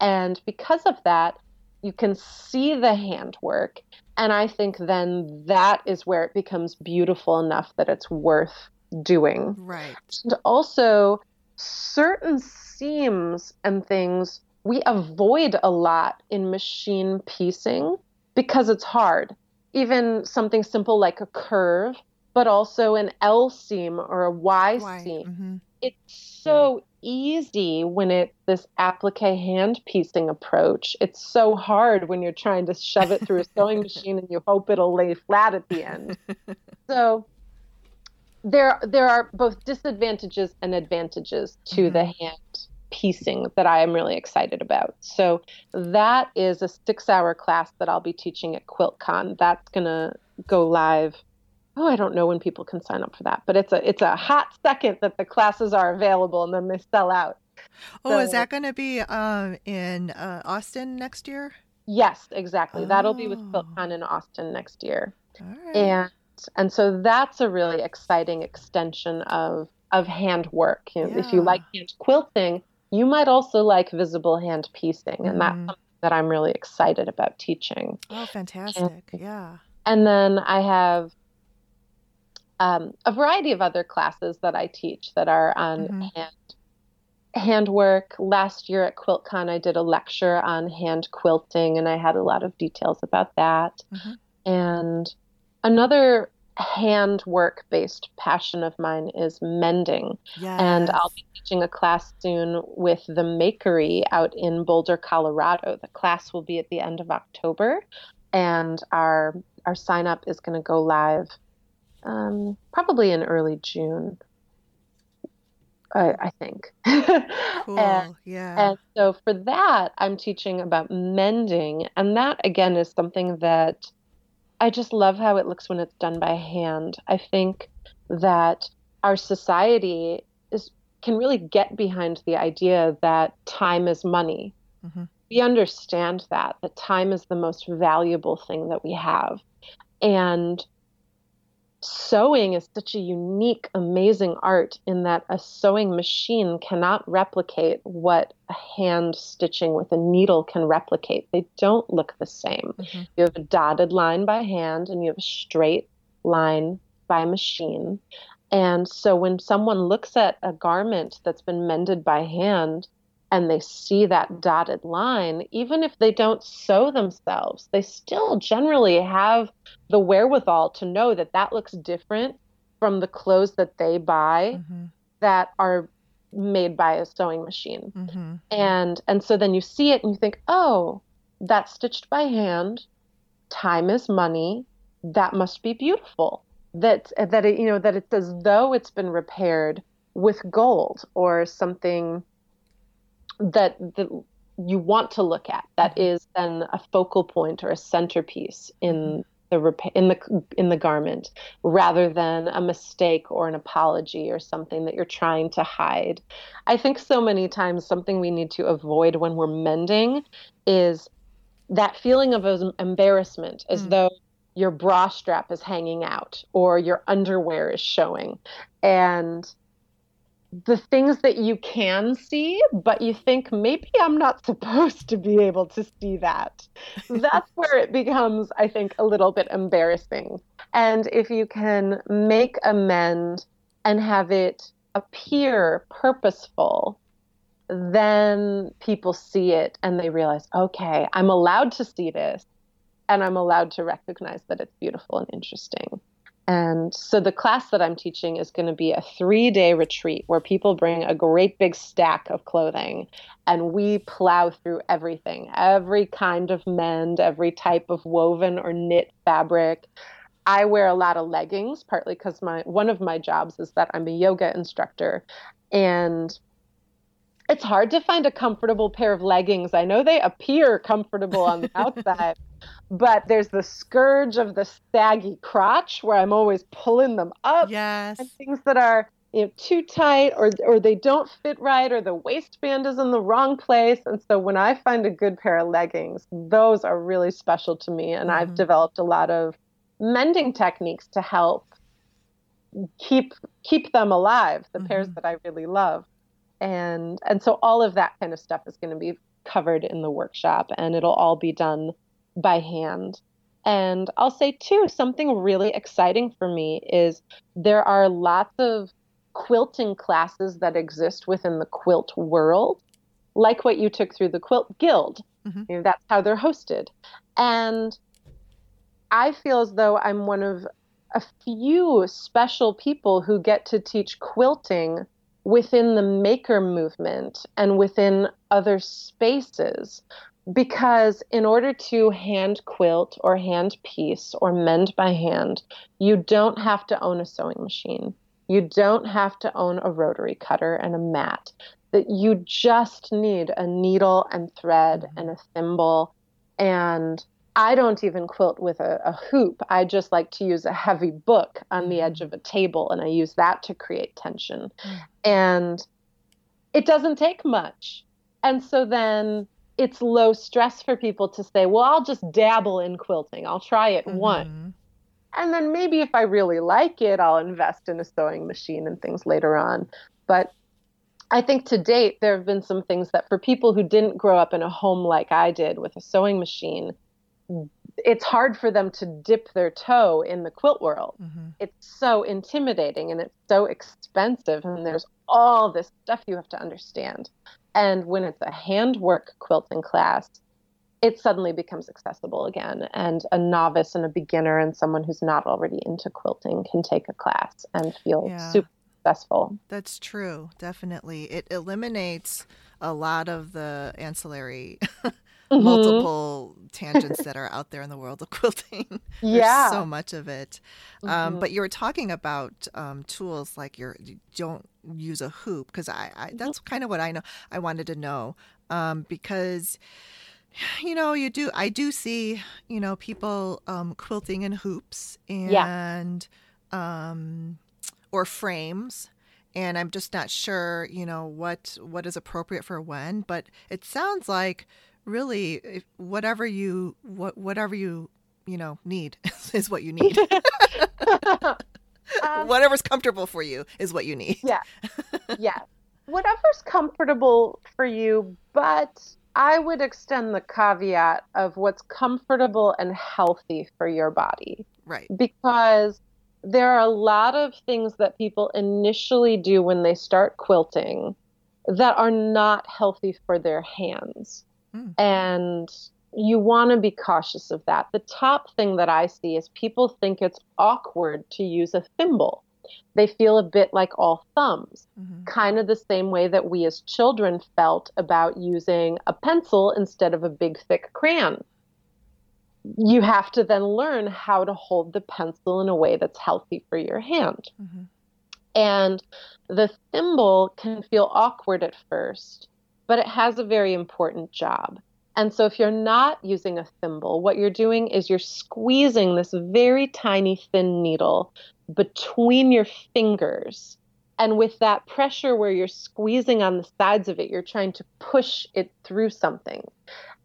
And because of that, you can see the handwork. And I think then that is where it becomes beautiful enough that it's worth doing. Right. And also, certain seams and things we avoid a lot in machine piecing because it's hard. Even something simple like a curve, but also an L seam or a Y, y. seam. Mm-hmm. It's so easy when it's this applique hand piecing approach. It's so hard when you're trying to shove it through a sewing machine and you hope it'll lay flat at the end. So there there are both disadvantages and advantages to mm-hmm. the hand piecing that I am really excited about. So that is a 6-hour class that I'll be teaching at QuiltCon. That's going to go live oh i don't know when people can sign up for that but it's a it's a hot second that the classes are available and then they sell out oh so, is that going to be um, in uh, austin next year yes exactly oh. that'll be with oh. quiltcon in austin next year and and so that's a really exciting extension of of handwork you know, yeah. if you like hand quilting you might also like visible hand piecing and mm-hmm. that's something that i'm really excited about teaching oh fantastic and, yeah and then i have um, a variety of other classes that I teach that are on mm-hmm. hand handwork. Last year at QuiltCon, I did a lecture on hand quilting, and I had a lot of details about that. Mm-hmm. And another handwork based passion of mine is mending. Yes. And I'll be teaching a class soon with the Makery out in Boulder, Colorado. The class will be at the end of October, and our our sign up is going to go live um, probably in early June. I, I think. cool. and, yeah. And so for that, I'm teaching about mending, and that again is something that I just love how it looks when it's done by hand. I think that our society is can really get behind the idea that time is money. Mm-hmm. We understand that that time is the most valuable thing that we have, and sewing is such a unique, amazing art in that a sewing machine cannot replicate what a hand stitching with a needle can replicate. They don't look the same. Mm-hmm. You have a dotted line by hand and you have a straight line by machine. And so when someone looks at a garment that's been mended by hand, and they see that dotted line, even if they don't sew themselves, they still generally have the wherewithal to know that that looks different from the clothes that they buy mm-hmm. that are made by a sewing machine. Mm-hmm. And and so then you see it and you think, "Oh, that's stitched by hand. Time is money. That must be beautiful." That that it, you know that it's as though it's been repaired with gold or something that that you want to look at that mm-hmm. then a focal point or a centerpiece in the in the in the garment rather than a mistake or an apology or something that you're trying to hide. I think so many times something we need to avoid when we're mending is that feeling of embarrassment as mm. though your bra strap is hanging out or your underwear is showing and the things that you can see, but you think maybe I'm not supposed to be able to see that. That's where it becomes, I think, a little bit embarrassing. And if you can make amend and have it appear purposeful, then people see it and they realize, okay, I'm allowed to see this and I'm allowed to recognize that it's beautiful and interesting. And so the class that I'm teaching is going to be a three day retreat where people bring a great big stack of clothing and we plow through everything every kind of mend, every type of woven or knit fabric. I wear a lot of leggings, partly because my one of my jobs is that I'm a yoga instructor. And it's hard to find a comfortable pair of leggings. I know they appear comfortable on the outside, but there's the scourge of the saggy crotch where I'm always pulling them up. Yes. And things that are you know too tight or or they don't fit right or the waistband is in the wrong place. And so when I find a good pair of leggings, those are really special to me. And mm-hmm. I've developed a lot of mending techniques to help keep keep them alive, the mm-hmm. pairs that I really love. And and so all of that kind of stuff is going to be covered in the workshop and it'll all be done by hand. And I'll say, too, something really exciting for me is there are lots of quilting classes that exist within the quilt world, like what you took through the Quilt Guild. Mm-hmm. You know, that's how they're hosted. And I feel as though I'm one of a few special people who get to teach quilting within the maker movement and within other spaces because in order to hand quilt or hand piece or mend by hand, you don't have to own a sewing machine. You don't have to own a rotary cutter and a mat. That you just need a needle and thread and a thimble. And I don't even quilt with a, a hoop. I just like to use a heavy book on the edge of a table and I use that to create tension. Mm. And it doesn't take much. And so then it's low stress for people to say, well, I'll just dabble in quilting. I'll try it mm-hmm. once. And then maybe if I really like it, I'll invest in a sewing machine and things later on. But I think to date, there have been some things that for people who didn't grow up in a home like I did with a sewing machine, it's hard for them to dip their toe in the quilt world. Mm-hmm. It's so intimidating and it's so expensive, and there's all this stuff you have to understand. And when it's a handwork quilting class, it suddenly becomes accessible again. And a novice and a beginner and someone who's not already into quilting can take a class and feel yeah. super successful. That's true. Definitely. It eliminates a lot of the ancillary mm-hmm. multiple tangents that are out there in the world of quilting. yeah. so much of it. Um, mm-hmm. Um, but you were talking about um, tools like your, you don't use a hoop because I, I, mm-hmm. that's kind of what I know. I wanted to know um, because you know you do i do see you know people um, quilting in hoops and yeah. um, or frames and i'm just not sure you know what what is appropriate for when but it sounds like really whatever you what whatever you you know need is what you need Um, Whatever's comfortable for you is what you need. Yeah. yeah. Whatever's comfortable for you, but I would extend the caveat of what's comfortable and healthy for your body Right. because there are a lot of things that people initially do when they start quilting that are not healthy for their hands. Mm. And you want to be cautious of that. The top thing that I see is people think it's awkward to use a thimble. They feel a bit like all thumbs, Mhm. kind of the same way that we as children felt about using a pencil instead of a big, thick crayon. You have to then learn how to hold the pencil in a way that's healthy for your hand. Mhm. And the thimble can feel awkward at first, but it has a very important job. And so if you're not using a thimble, what you're doing is you're squeezing this very tiny thin needle between your fingers. And with that pressure where you're squeezing on the sides of it, you're trying to push it through something.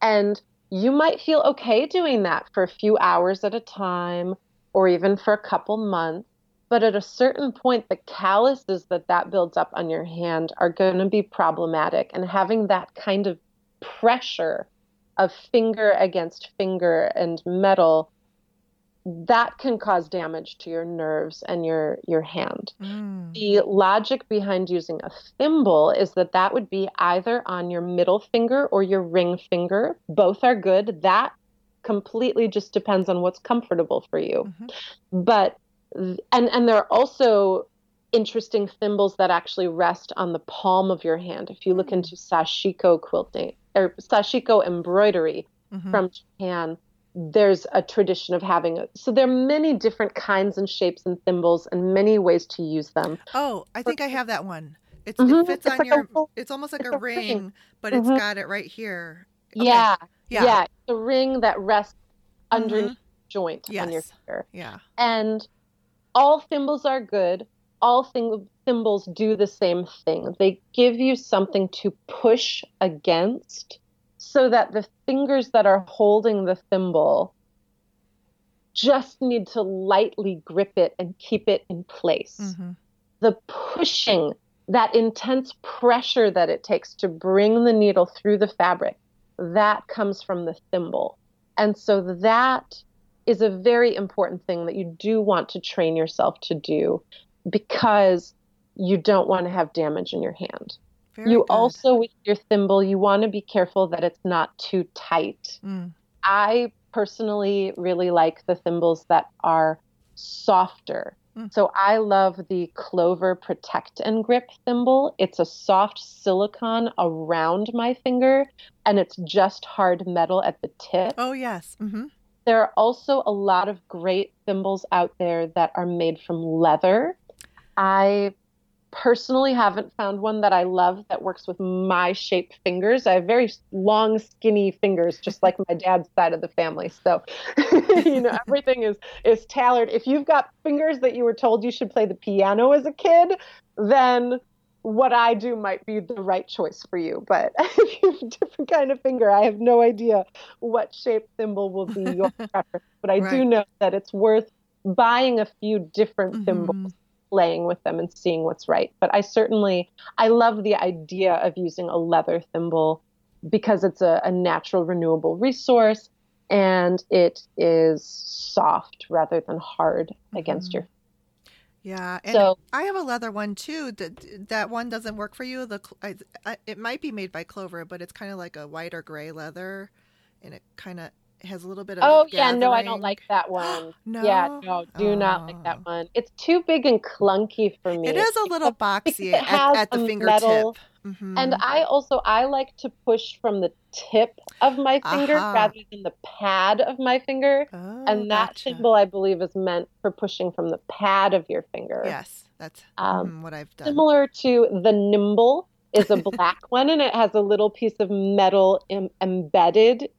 And you might feel okay doing that for a few hours at a time or even for a couple months. But at a certain point, the calluses that that builds up on your hand are going to be problematic. And having that kind of pressure of finger against finger and metal, that can cause damage to your nerves and your, your hand. Mm. The logic behind using a thimble is that that would be either on your middle finger or your ring finger. Both are good. That completely just depends on what's comfortable for you. Mhm. But and and there are also interesting thimbles that actually rest on the palm of your hand. If you look Mm. into sashiko quilting or sashiko embroidery Mhm. from Japan, there's a tradition of having it. So there are many different kinds and shapes and thimbles and many ways to use them. Oh, I think I have that one. It's, Mhm. It fits It's on like your. it's almost like it's a a ring. ring, but it's Mhm. got it right here. Okay. Yeah, Yeah. yeah, it's a ring that rests underneath Mhm. the joint on your finger. Yeah. And all thimbles are good. All thing- thimbles do the same thing. They give you something to push against so that the fingers that are holding the thimble just need to lightly grip it and keep it in place. hmm The pushing, that intense pressure that it takes to bring the needle through the fabric, that comes from the thimble. And so that is a very important thing that you do want to train yourself to do because you don't want to have damage in your hand. Very you good. also, with your thimble, you want to be careful that it's not too tight. Mm. I personally really like the thimbles that are softer. Mm. So I love the Clover Protect and Grip thimble. It's a soft silicone around my finger and it's just hard metal at the tip. Oh yes. hmm There are also a lot of great thimbles out there that are made from leather. I personally haven't found one that I love that works with my shaped fingers. I have very long, skinny fingers, just like my dad's side of the family. So, you know, everything is is tailored. If you've got fingers that you were told you should play the piano as a kid, then what I do might be the right choice for you. But if you have a different kind of finger, I have no idea what shape thimble will be your preference. But I do know that it's worth buying a few different thimbles Mhm. playing with them and seeing what's right. But I certainly I love the idea of using a leather thimble because it's a, a natural renewable resource and it is soft rather than hard against Mhm. your Yeah. And so I have a leather one too. That that one doesn't work for you. The I, I, it might be made by Clover, but it's kind of like a white or gray leather, and it kind of has a little bit of. Oh yeah, no, I don't like that one. No. Yeah, no, do not like Oh. that one. It's too big and clunky for me. It is a little boxy at, at the fingertip. metal- Mhm. And I also I like to push from the tip of my finger Aha. rather than the pad of my finger. oh, and that gotcha. symbol I believe is meant for pushing from the pad of your finger. Yes, that's Um, mhm, what I've done. Similar to the nimble is a black one and it has a little piece of metal Im- embedded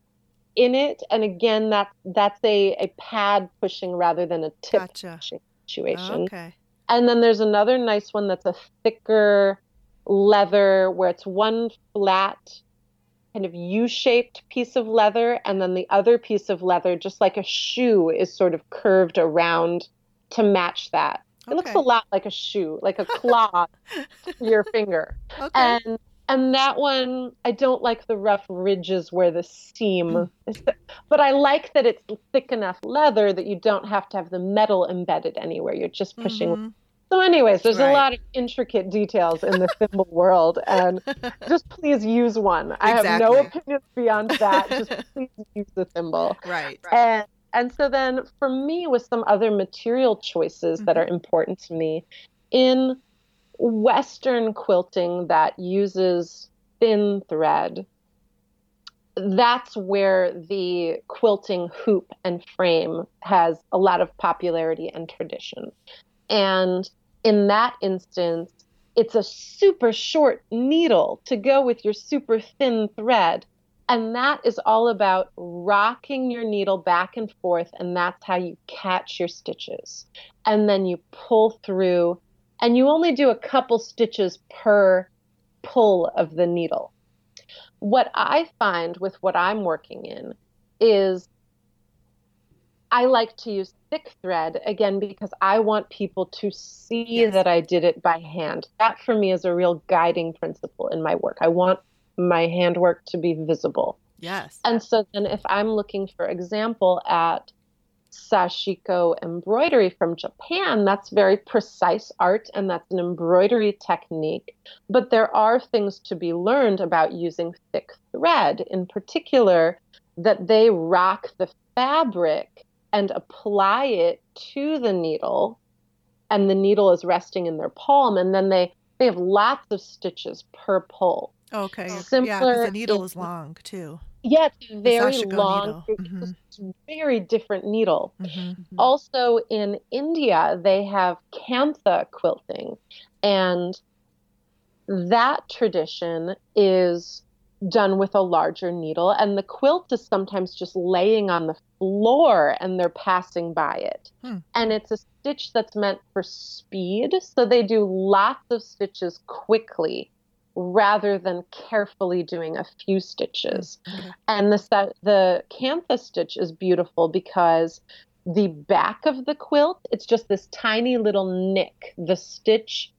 in it and again that that's a, a pad pushing rather than a tip Gotcha. pushing situation. Okay. And then there's another nice one that's a thicker leather where it's one flat kind of U-shaped piece of leather and then the other piece of leather just like a shoe is sort of curved around to match that. It looks a lot like a shoe, like a claw to your finger. Okay. And and that one I don't like the rough ridges where the seam Mm. is but I like that it's thick enough leather that you don't have to have the metal embedded anywhere. You're just pushing Mhm. So, anyways, there's Right. a lot of intricate details in the thimble world, and just please use one. I have no opinions beyond that. Just please use the thimble. right. And and so then for me, with some other material choices that are mm-hmm. important to me, in Western quilting that uses thin thread, that's where the quilting hoop and frame has a lot of popularity and tradition. And in that instance, it's a super short needle to go with your super thin thread. And that is all about rocking your needle back and forth, and that's how you catch your stitches. And then you pull through, and you only do a couple stitches per pull of the needle. What I find with what I'm working in is I like to use thick thread again because I want people to see Yes. that I did it by hand. That for me is a real guiding principle in my work. I want my handwork to be visible. Yes. And so then if I'm looking for example at sashiko embroidery from Japan, that's very precise art and that's an embroidery technique. But there are things to be learned about using thick thread, in particular, that they rock the fabric and apply it to the needle, and the needle is resting in their palm, and then they they have lots of stitches per pull. Okay. yeah, because the needle is- long too. Yeah, it's very long, needle. it's very different needle. hmm Also in India, they have kantha quilting, and that tradition is done with a larger needle, and the quilt is sometimes just laying on the floor and they're passing by it. Hmm. And it's a stitch that's meant for speed, so they do lots of stitches quickly rather than carefully doing a few stitches. Okay. And the the kantha stitch is beautiful because the back of the quilt, it's just this tiny little nick. The stitch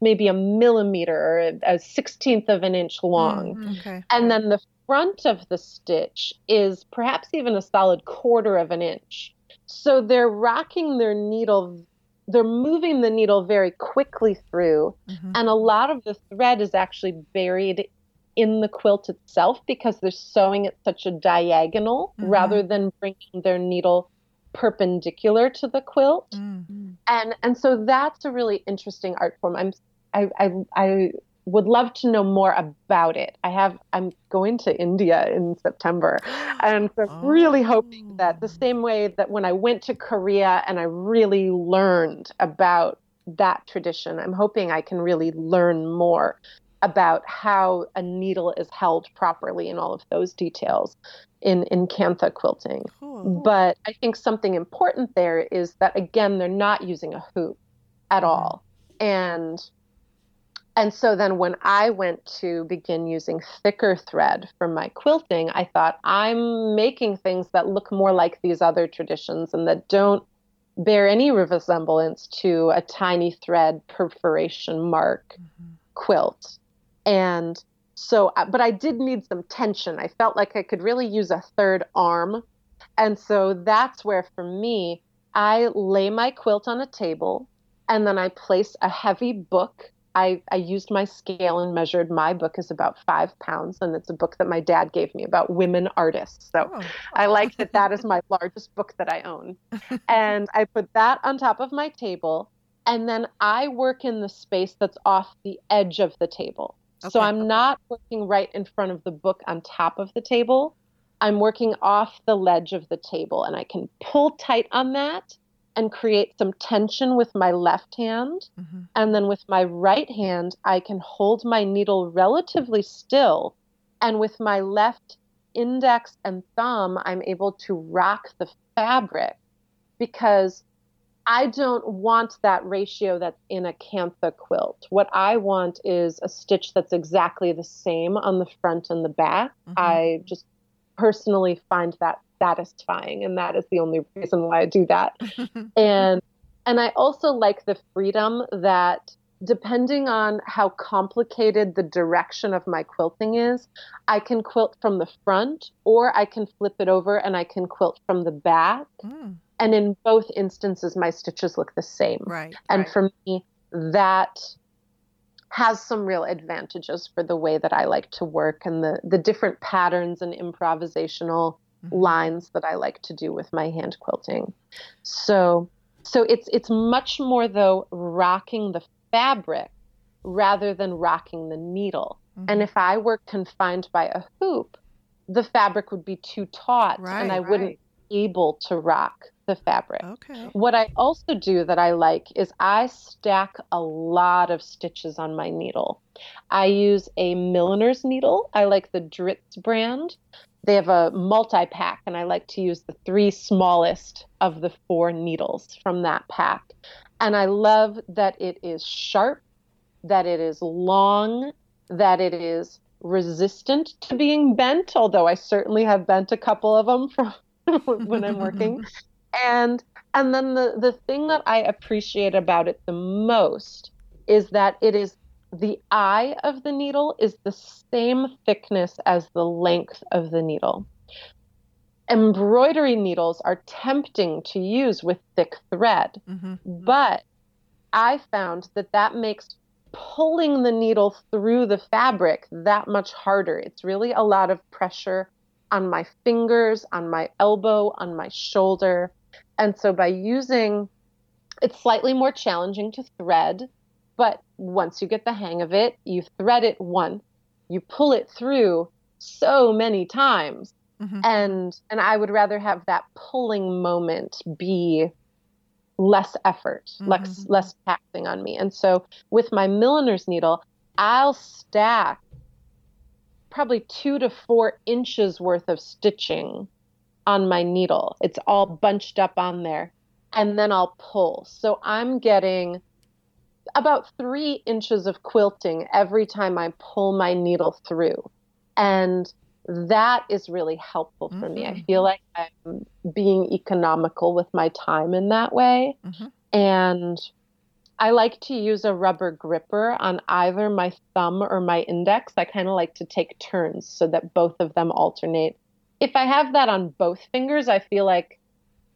maybe a millimeter or a, sixteenth of an inch long. Mm, okay. And then the front of the stitch is perhaps even a solid quarter of an inch. So they're rocking their needle, they're moving the needle very quickly through Mhm. and a lot of the thread is actually buried in the quilt itself because they're sewing it such a diagonal Mhm. rather than bringing their needle perpendicular to the quilt. Mm. and and so that's a really interesting art form. I'm i i, I would love to know more about it. I have i'm going to india in september. And so I'm really hoping that the Oh. same way that when I went to Korea and I really learned about that tradition, I'm hoping I can really learn more about how a needle is held properly and all of those details in, in Kantha quilting. Cool. But I think something important there is that again, they're not using a hoop at Mhm. all. And and so then when I went to begin using thicker thread for my quilting, I thought I'm making things that look more like these other traditions and that don't bear any resemblance to a tiny thread perforation mark Mhm. quilt. And so, uh, but I did need some tension. I felt like I could really use a third arm. And so that's where, for me, I lay my quilt on a table and then I place a heavy book. I, I used my scale and measured my book is about five pounds, and it's a book that my dad gave me about women artists. So Oh. I like that that is my largest book that I own. and I put that on top of my table, and then I work in the space that's off the edge of the table. So I'm not working right in front of the book on top of the table. I'm working off the ledge of the table, and I can pull tight on that and create some tension with my left hand. Mhm. And then with my right hand, I can hold my needle relatively still. And with my left index and thumb, I'm able to rock the fabric because I don't want that ratio that's in a Kantha quilt. What I want is a stitch that's exactly the same on the front and the back. Mhm. I just personally find that satisfying, and that is the only reason why I do that and And I also like the freedom that depending on how complicated the direction of my quilting is, I can quilt from the front or I can flip it over and I can quilt from the back. Mm. And in both instances, my stitches look the same. Right. And right. for me, that has some real advantages for the way that I like to work and the, the different patterns and improvisational mm-hmm. lines that I like to do with my hand quilting. So so it's it's much more though rocking the fabric rather than rocking the needle. Mm-hmm. And if I were confined by a hoop, the fabric would be too taut right, and I right. wouldn't be able to rock the fabric. Okay. What I also do that I like is I stack a lot of stitches on my needle. I use a milliner's needle. I like the Dritz brand. They have a multi pack, and I like to use the three smallest of the four needles from that pack. And I love that it is sharp, that it is long, that it is resistant to being bent, although I certainly have bent a couple of them from when I'm working. And and then the the thing that I appreciate about it the most is that it is the eye of the needle is the same thickness as the length of the needle. Embroidery needles are tempting to use with thick thread, mm-hmm. but I found that that makes pulling the needle through the fabric that much harder. It's really a lot of pressure on my fingers, on my elbow, on my shoulder. And so by using it's slightly more challenging to thread, but once you get the hang of it, you thread it once, you pull it through so many times. Mm-hmm. And and I would rather have that pulling moment be less effort, mm-hmm. less less taxing on me. And so with my milliner's needle, I'll stack probably two to four inches worth of stitching on my needle. It's all bunched up on there. And then I'll pull. So I'm getting about three inches of quilting every time I pull my needle through. And that is really helpful for mm-hmm. me. I mm-hmm. feel like I'm being economical with my time in that way. Mm-hmm. And I like to use a rubber gripper on either my thumb or my index. I kind of like to take turns so that both of them alternate. If I have that on both fingers, I feel like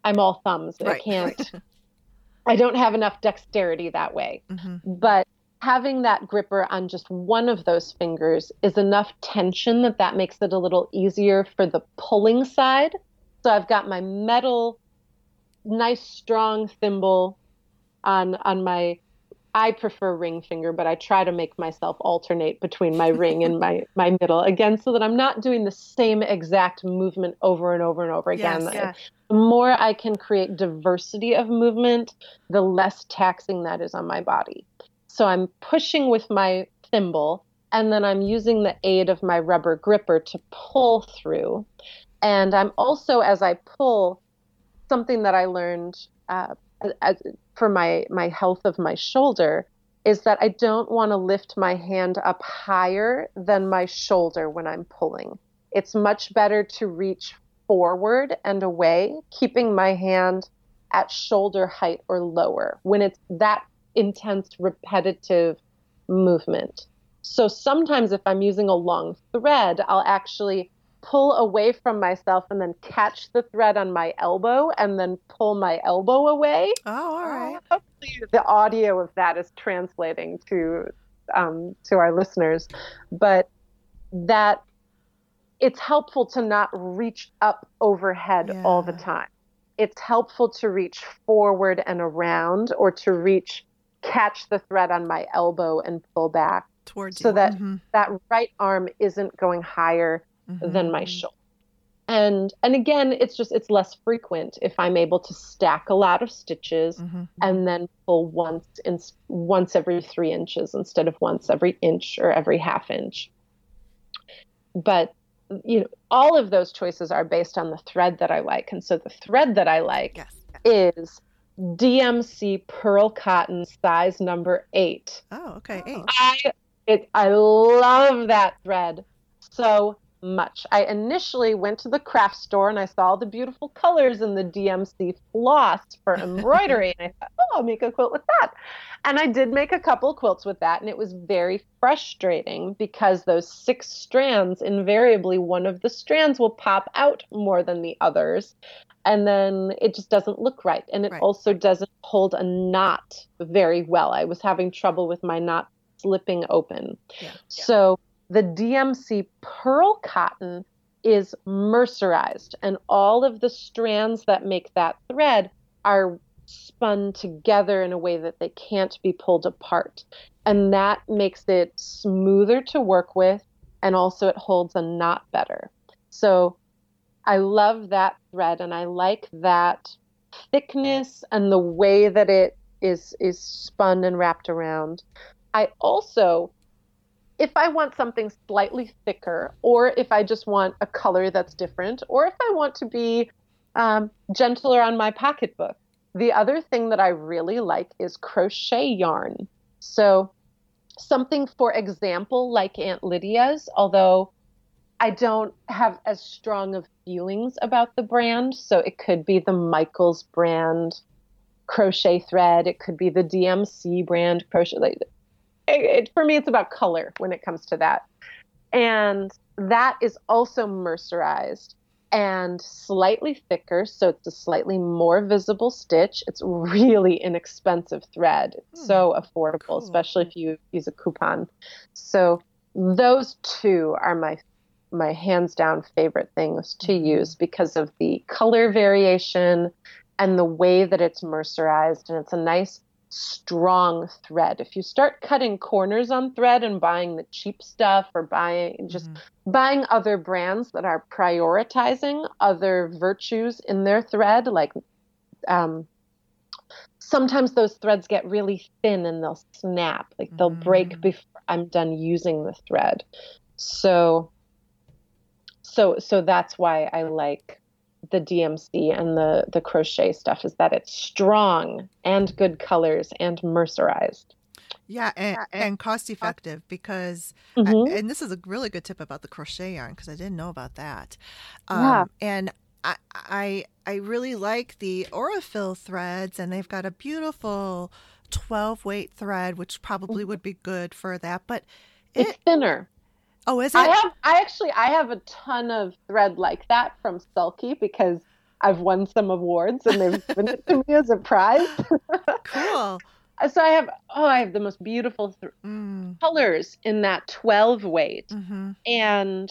I'm all thumbs. Right, I can't, right. I don't have enough dexterity that way. Mm-hmm. But having that gripper on just one of those fingers is enough tension that that makes it a little easier for the pulling side. So I've got my metal, nice strong thimble on on my I prefer ring finger, but I try to make myself alternate between my ring and my my middle again, so that I'm not doing the same exact movement over and over and over again. Yes, yeah. The more I can create diversity of movement, the less taxing that is on my body. So I'm pushing with my thimble, and then I'm using the aid of my rubber gripper to pull through. And I'm also, as I pull, something that I learned uh, as, for my my health of my shoulder is that I don't want to lift my hand up higher than my shoulder when I'm pulling. It's much better to reach forward and away, keeping my hand at shoulder height or lower when it's that intense repetitive movement. So sometimes if I'm using a long thread, I'll actually pull away from myself and then catch the thread on my elbow and then pull my elbow away. Oh, all right. Hopefully the audio of that is translating to um, to our listeners, but that it's helpful to not reach up overhead yeah. all the time. It's helpful to reach forward and around or to reach catch the thread on my elbow and pull back towards you so you. that mm-hmm. that right arm isn't going higher mm-hmm. than my shoulder. And and again, it's just it's less frequent if I'm able to stack a lot of stitches mm-hmm. and then pull once in once every three inches instead of once every inch or every half inch. But you know, all of those choices are based on the thread that I like, and so the thread that I like yes. is DMC pearl cotton size number eight. Oh, okay, eight. I it I love that thread. So much. I initially went to the craft store and I saw the beautiful colors in the DMC floss for embroidery. and I thought, oh, I'll make a quilt with that. And I did make a couple quilts with that. And it was very frustrating because those six strands, invariably, one of the strands will pop out more than the others. And then it just doesn't look right. And it Right. also doesn't hold a knot very well. I was having trouble with my knot slipping open. Yeah. So the DMC pearl cotton is mercerized, and all of the strands that make that thread are spun together in a way that they can't be pulled apart. And that makes it smoother to work with, and also it holds a knot better. So I love that thread, and I like that thickness and the way that it is is spun and wrapped around. I also if I want something slightly thicker, or if I just want a color that's different, or if I want to be um, gentler on my pocketbook, the other thing that I really like is crochet yarn. So, something, for example, like Aunt Lydia's, although I don't have as strong of feelings about the brand. So, it could be the Michaels brand crochet thread, it could be the DMC brand crochet. It, it, for me, it's about color when it comes to that. And that is also mercerized and slightly thicker, so it's a slightly more visible stitch. It's really inexpensive thread. It's Hmm. so affordable, Cool. especially if you use a coupon. So those two are my my hands down favorite things to Mhm. use because of the color variation and the way that it's mercerized and it's a nice strong thread. If you start cutting corners on thread and buying the cheap stuff or buying just Mhm. buying other brands that are prioritizing other virtues in their thread, like um, sometimes those threads get really thin and they'll snap, like they'll break Mm. before I'm done using the thread. So, so, so that's why I like the DMC and the the crochet stuff is that it's strong and good colors and mercerized. Yeah, and, and- and cost effective because, Mhm. I, and this is a really good tip about the crochet yarn because I didn't know about that. Um, Yeah. And I, I, I really like the Aurifil threads, and they've got a beautiful 12 weight thread, which probably would be good for that. But It's thinner. Oh, is it? I have I actually I have a ton of thread like that from Sulky because I've won some awards and they've given it to me as a prize. cool. so I have oh I have the most beautiful th- Mm, colors in that 12 weight hmm and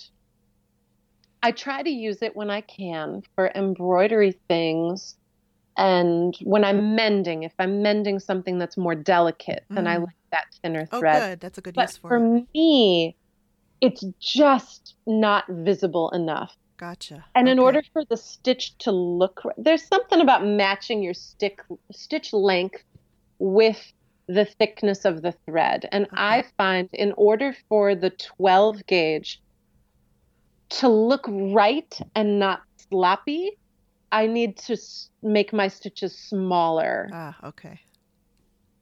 I try to use it when I can for embroidery things and when I'm mending if I'm mending something that's more delicate then I Mm. like that thinner thread. Oh, good. That's a good But use for for it. me it's just not visible enough. Gotcha. And in order for the stitch to look, there's something about matching your stick stitch length with the thickness of the thread. And Okay. I find in order for the 12 gauge to look right and not sloppy, I need to make my stitches smaller Ah, okay.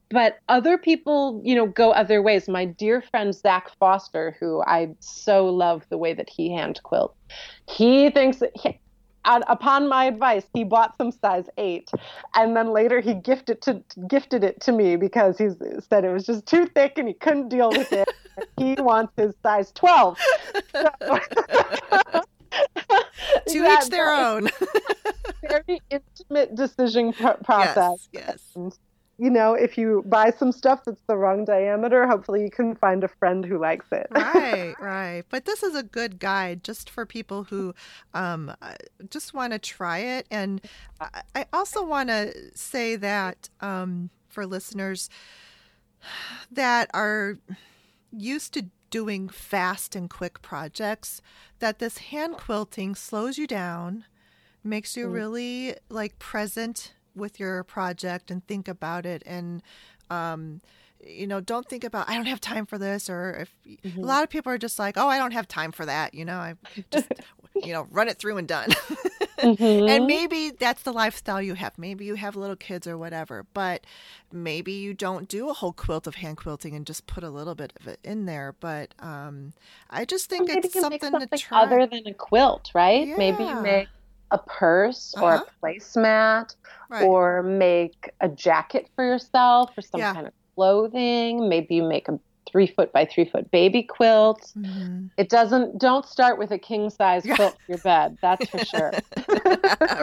But other people, you know, go other ways. My dear friend Zach Foster, who I so love the way that he hand quilts, he thinks that he, on, upon my advice, he bought some size eight, and then later he gifted to gifted it to me because he said it was just too thick and he couldn't deal with it. he wants his size twelve. So- To each their own. Very intimate decision pro- process. Yes. yes. You know, if you buy some stuff that's the wrong diameter, hopefully you can find a friend who likes it. right, right. But this is a good guide just for people who um, uh, just want to try it. And I, also want to say that um, for listeners that are used to doing fast and quick projects, that this hand quilting slows you down, makes you Mm. really like present with your project and think about it and um, you know don't think about i don't have time for this or if Mhm. a lot of people are just like oh i don't have time for that you know i just you know run it through and done Mhm. and maybe that's the lifestyle you have. Maybe you have little kids or whatever, but maybe you don't do a whole quilt of hand quilting and just put a little bit of it in there. But um, I just think it's something, something to try. other than a quilt, right? Maybe you make a purse or Uh-huh. a placemat right. or make a jacket for yourself or some Yeah. kind of clothing. Maybe you make a three foot by three foot baby quilt. Mhm. It doesn't, don't start with a king size quilt for your bed. That's for sure.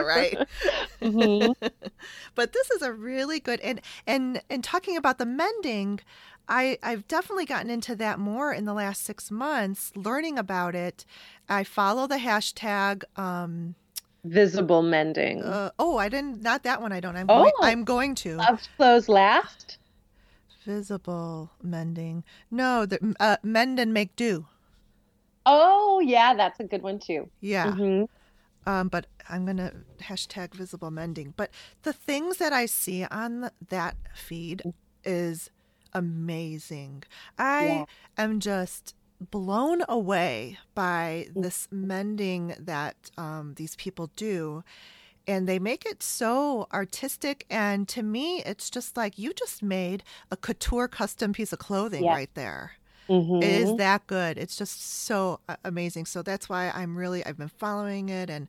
right. Mhm. but this is a really good and and and talking about the mending I, I've definitely gotten into that more in the last six months, learning about it. I follow the hashtag. Um, Visible mending. uh, oh, I didn't. Not that one. I don't. I'm Oh. going, I'm going to Love clothes last. visible mending. No, the uh, mend and make do. Oh, yeah, that's a good one too. Yeah. Mhm. Um, but I'm gonna hashtag visible mending. But the things that I see on the, that feed is amazing. I Yeah. am just blown away by this mending that um, these people do. And they make it so artistic. And to me, it's just like you just made a couture custom piece of clothing Yeah. right there. Mhm. It is that good. It's just so amazing. So that's why I'm really I've been following it, and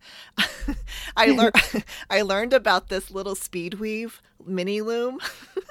I learned I learned about this little speed weave mini loom,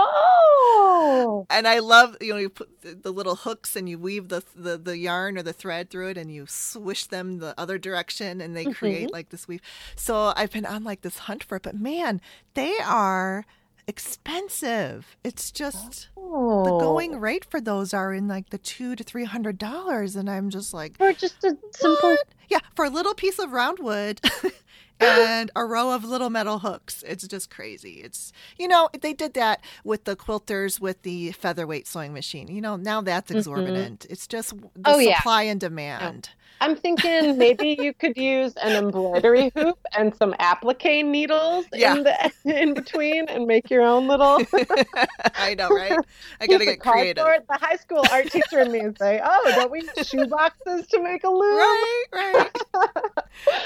Oh, and I love you know you put the, the little hooks and you weave the, the the yarn or the thread through it, and you swish them the other direction, and they mm-hmm. create like this weave. So I've been on like this hunt for it, but man, they are expensive. It's just the Oh. going rate for those are in like the two to three hundred dollars, and I'm just like, for just a simple. what? Yeah, for a little piece of round wood and a row of little metal hooks. It's just crazy. It's you know they did that with the quilters with the featherweight sewing machine. You know now that's exorbitant. It's just the Mm-hmm. Oh, yeah. supply and demand. I'm thinking maybe you could use an embroidery hoop and some applique needles Yeah. in the in between and make your own little. I know, right? I gotta get creative. The high school art teacher in me would say, "Oh, don't we use shoe boxes to make a loom? Right, right.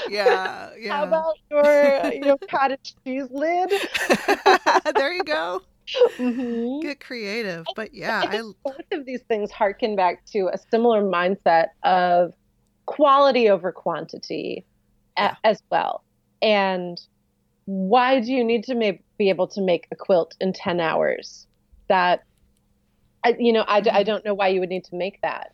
Yeah, yeah. How about your your cottage cheese lid?" there you go. Mhm. Get creative. But yeah, I I both of these things harken back to a similar mindset of quality over quantity a- as well. And why do you need to ma- be able to make a quilt in 10 hours? That, I, you know, I, d- I don't know why you would need to make that.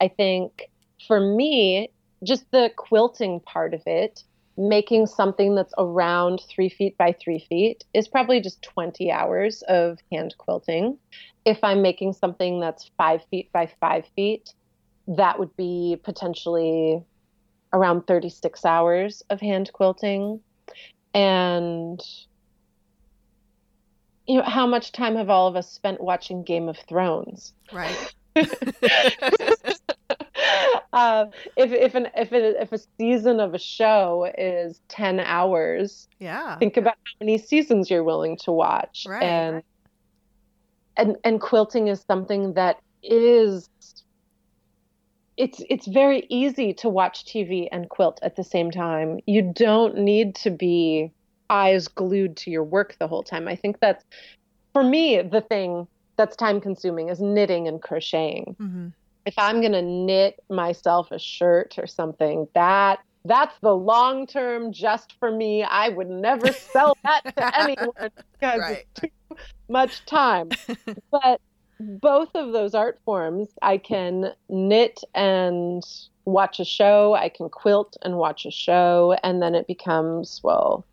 I think for me, just the quilting part of it, making something that's around three feet by three feet is probably just 20 hours of hand quilting. If I'm making something that's five feet by five feet, that would be potentially around 36 hours of hand quilting. And, you know, how much time have all of us spent watching Game of Thrones? right. uh, if if an if it, if a season of a show is ten hours, Yeah. think about how many seasons you're willing to watch. Right. And and and quilting is something that is it's it's very easy to watch TV and quilt at the same time. You don't need to be eyes glued to your work the whole time. I think that's for me the thing that's time consuming is knitting and crocheting hmm if I'm gonna knit myself a shirt or something, that that's the long term just for me. I would never sell that to anyone because Right. it's too much time. but both of those art forms, I can knit and watch a show. I can quilt and watch a show, and then it becomes well.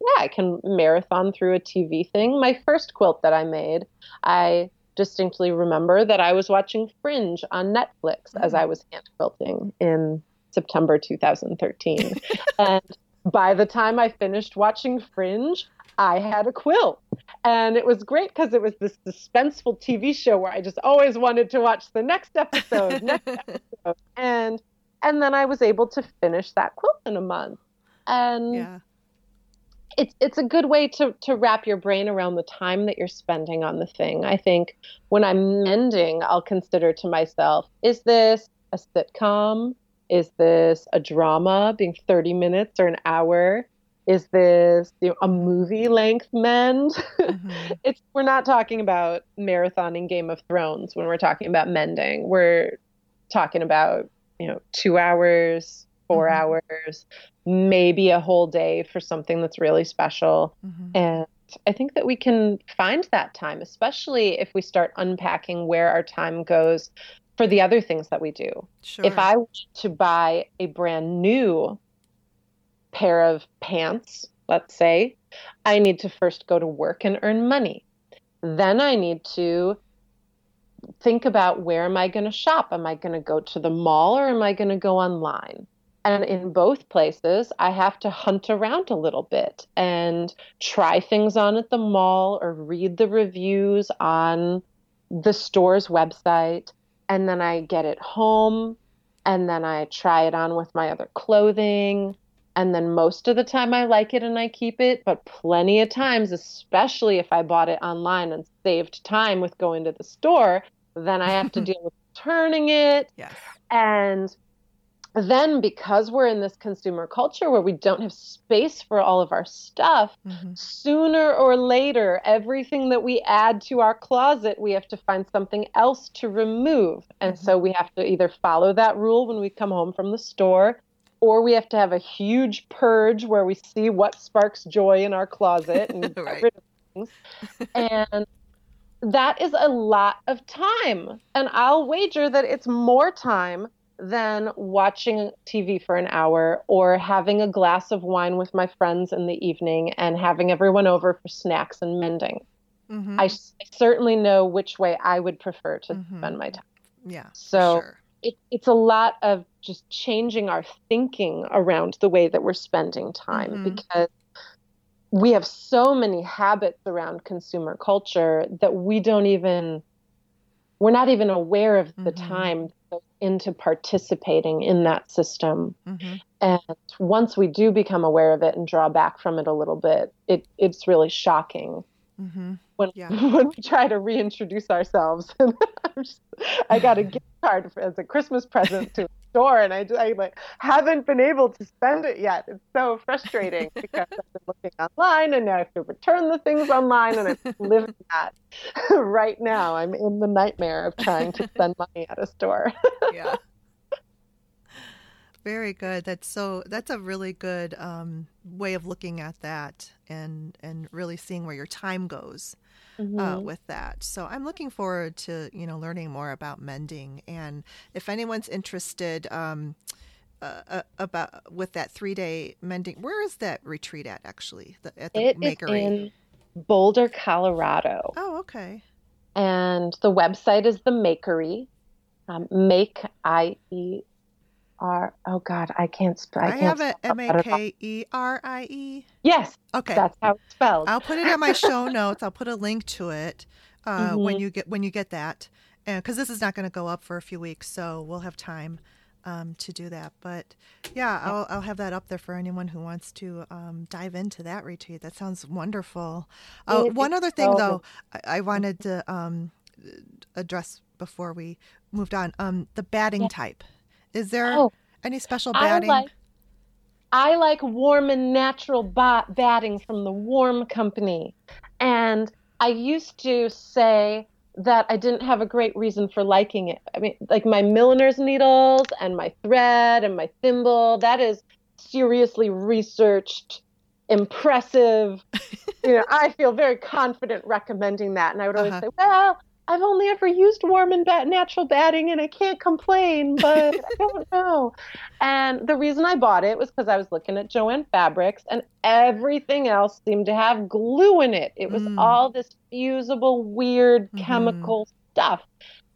Yeah, I can marathon through a TV thing. My first quilt that I made, I distinctly remember that I was watching Fringe on Netflix as Mm. I was hand quilting in September 2013. and by the time I finished watching Fringe, I had a quilt. And it was great because it was this suspenseful TV show where I just always wanted to watch the next episode, next episode. And and then I was able to finish that quilt in a month. And yeah. it's it's a good way to to wrap your brain around the time that you're spending on the thing. I think when I'm mending, I'll consider to myself, is this a sitcom Is this a drama being 30 minutes or an hour? Is this you know, a movie length mend? Mm-hmm. it's we're not talking about marathoning Game of Thrones when we're talking about mending. We're talking about you know two hours, 4 mm-hmm. hours, maybe a whole day for something that's really special. Mm-hmm. And I think that we can find that time, especially if we start unpacking where our time goes for the other things that we do. Sure. If I want to buy a brand new pair of pants, let's say, I need to first go to work and earn money. Then I need to think about where am I going to shop? Am I going to go to the mall or am I going to go online? And in both places, I have to hunt around a little bit and try things on at the mall or read the reviews on the store's website. And then I get it home and then I try it on with my other clothing and then most of the time I like it and I keep it, but plenty of times, especially if I bought it online and saved time with going to the store, then I have to deal with turning it. Yes. And then because we're in this consumer culture where we don't have space for all of our stuff, mm-hmm. sooner or later, everything that we add to our closet, we have to find something else to remove. And mm-hmm. so we have to either follow that rule when we come home from the store or we have to have a huge purge where we see what sparks joy in our closet and right. get rid of things. And that is a lot of time. And I'll wager that it's more time than watching TV for an hour or having a glass of wine with my friends in the evening and having everyone over for snacks and mending. Mm-hmm. I, I, certainly know which way I would prefer to mm-hmm. spend my time. Yeah. So sure it, it's a lot of just changing our thinking around the way that we're spending time mm-hmm. because we have so many habits around consumer culture that we don't even we're not even aware of the mm-hmm. time into participating in that system mm-hmm. and once we do become aware of it and draw back from it a little bit it it's really shocking mm-hmm. When yeah. when we try to reintroduce ourselves just, i got a gift card as a christmas present to a store and I, I like haven't been able to spend it yet it's so frustrating because i've been looking online and now i have to return the things online and i'm living that right now i'm in the nightmare of trying to spend money at a store yeah very good. That's so. That's a really good um, way of looking at that, and and really seeing where your time goes mm-hmm. uh, with that. So I'm looking forward to you know learning more about mending, and if anyone's interested. Um, uh, uh about with that three day mending, where is that retreat at actually? The, at the it Makerie. in Boulder, Colorado. Oh, okay. And the website is the Makerie. Um, make I E R. Oh God, I can't spell. I, I have it M A K E R I E. Yes. Okay. That's how it's spelled. I'll put it in my show notes. I'll put a link to it uh, mm-hmm. when you get when you get that, because this is not going to go up for a few weeks, so we'll have time um, to do that. But yeah, I'll I'll have that up there for anyone who wants to um, dive into that retreat. That sounds wonderful. Uh, one other thing, though, I, I wanted to um, address before we moved on. Um, the batting yeah. type. Is there oh, any special batting? I like, I like warm and natural bat- batting from the Warm Company. And I used to say that I didn't have a great reason for liking it. I mean, like my milliner's needles and my thread and my thimble, that is seriously researched, impressive. you know, I feel very confident recommending that. And I would always uh-huh. say, well, I've only ever used warm and bat- natural batting and I can't complain, but I don't know. And the reason I bought it was because I was looking at Joann Fabrics and everything else seemed to have glue in it. It was mm. all this fusible, weird mm-hmm. chemical stuff.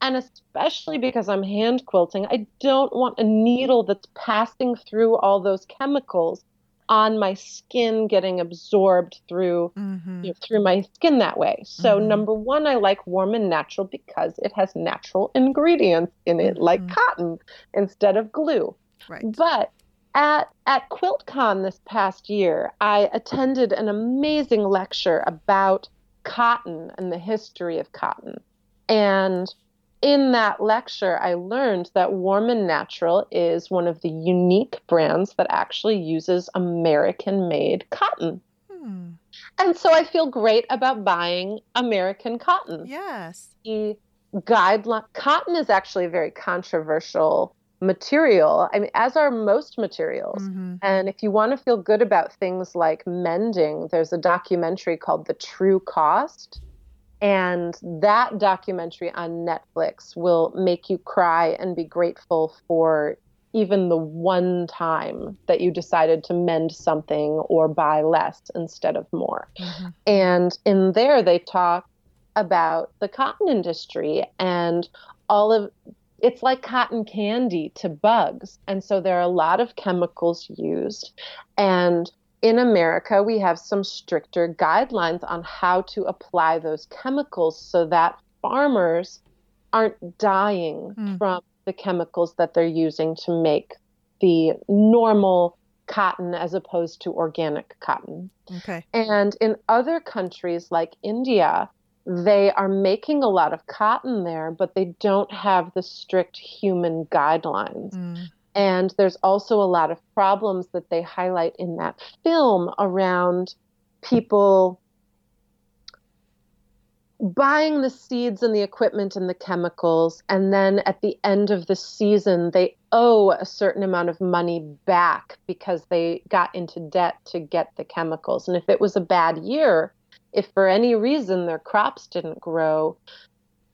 And especially because I'm hand quilting, I don't want a needle that's passing through all those chemicals on my skin getting absorbed through mm-hmm. you know, through my skin that way. So mm-hmm. number one, I like warm and natural because it has natural ingredients in it, like mm-hmm. cotton instead of glue. Right. But at at QuiltCon this past year, I attended an amazing lecture about cotton and the history of cotton. And in that lecture, I learned that Warm and Natural is one of the unique brands that actually uses American made cotton. Hmm. And so I feel great about buying American cotton. Yes. The guideline cotton is actually a very controversial material. I mean, as are most materials. Mm-hmm. And if you want to feel good about things like mending, there's a documentary called The True Cost. And that documentary on Netflix will make you cry and be grateful for even the one time that you decided to mend something or buy less instead of more. Mm-hmm. And in there, they talk about the cotton industry and all of it's like cotton candy to bugs. And so there are a lot of chemicals used. And in America, we have some stricter guidelines on how to apply those chemicals so that farmers aren't dying mm. from the chemicals that they're using to make the normal cotton as opposed to organic cotton. Okay. And in other countries like India, they are making a lot of cotton there, but they don't have the strict human guidelines. Mm. And there's also a lot of problems that they highlight in that film around people buying the seeds and the equipment and the chemicals. And then at the end of the season, they owe a certain amount of money back because they got into debt to get the chemicals. And if it was a bad year, if for any reason their crops didn't grow,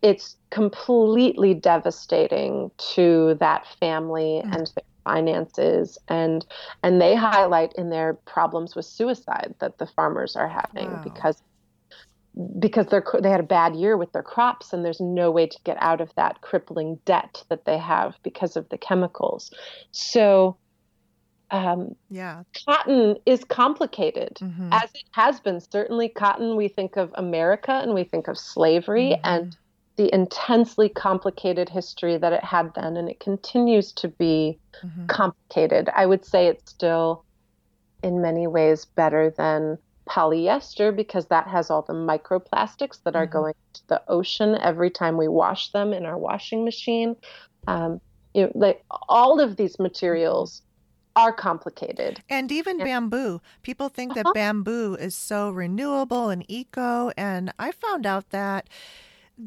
it's completely devastating to that family mm. and their finances and and they highlight in their problems with suicide that the farmers are having wow. because because they're they had a bad year with their crops and there's no way to get out of that crippling debt that they have because of the chemicals so um, yeah. Cotton is complicated, mm-hmm. as it has been. Certainly, cotton, we think of America and we think of slavery mm-hmm. and the intensely complicated history that it had then, and it continues to be mm-hmm. complicated. I would say it's still, in many ways, better than polyester because that has all the microplastics that are mm-hmm. going to the ocean every time we wash them in our washing machine. Um, you know, like all of these materials are complicated. And even bamboo. People think uh-huh. that bamboo is so renewable and eco. And I found out that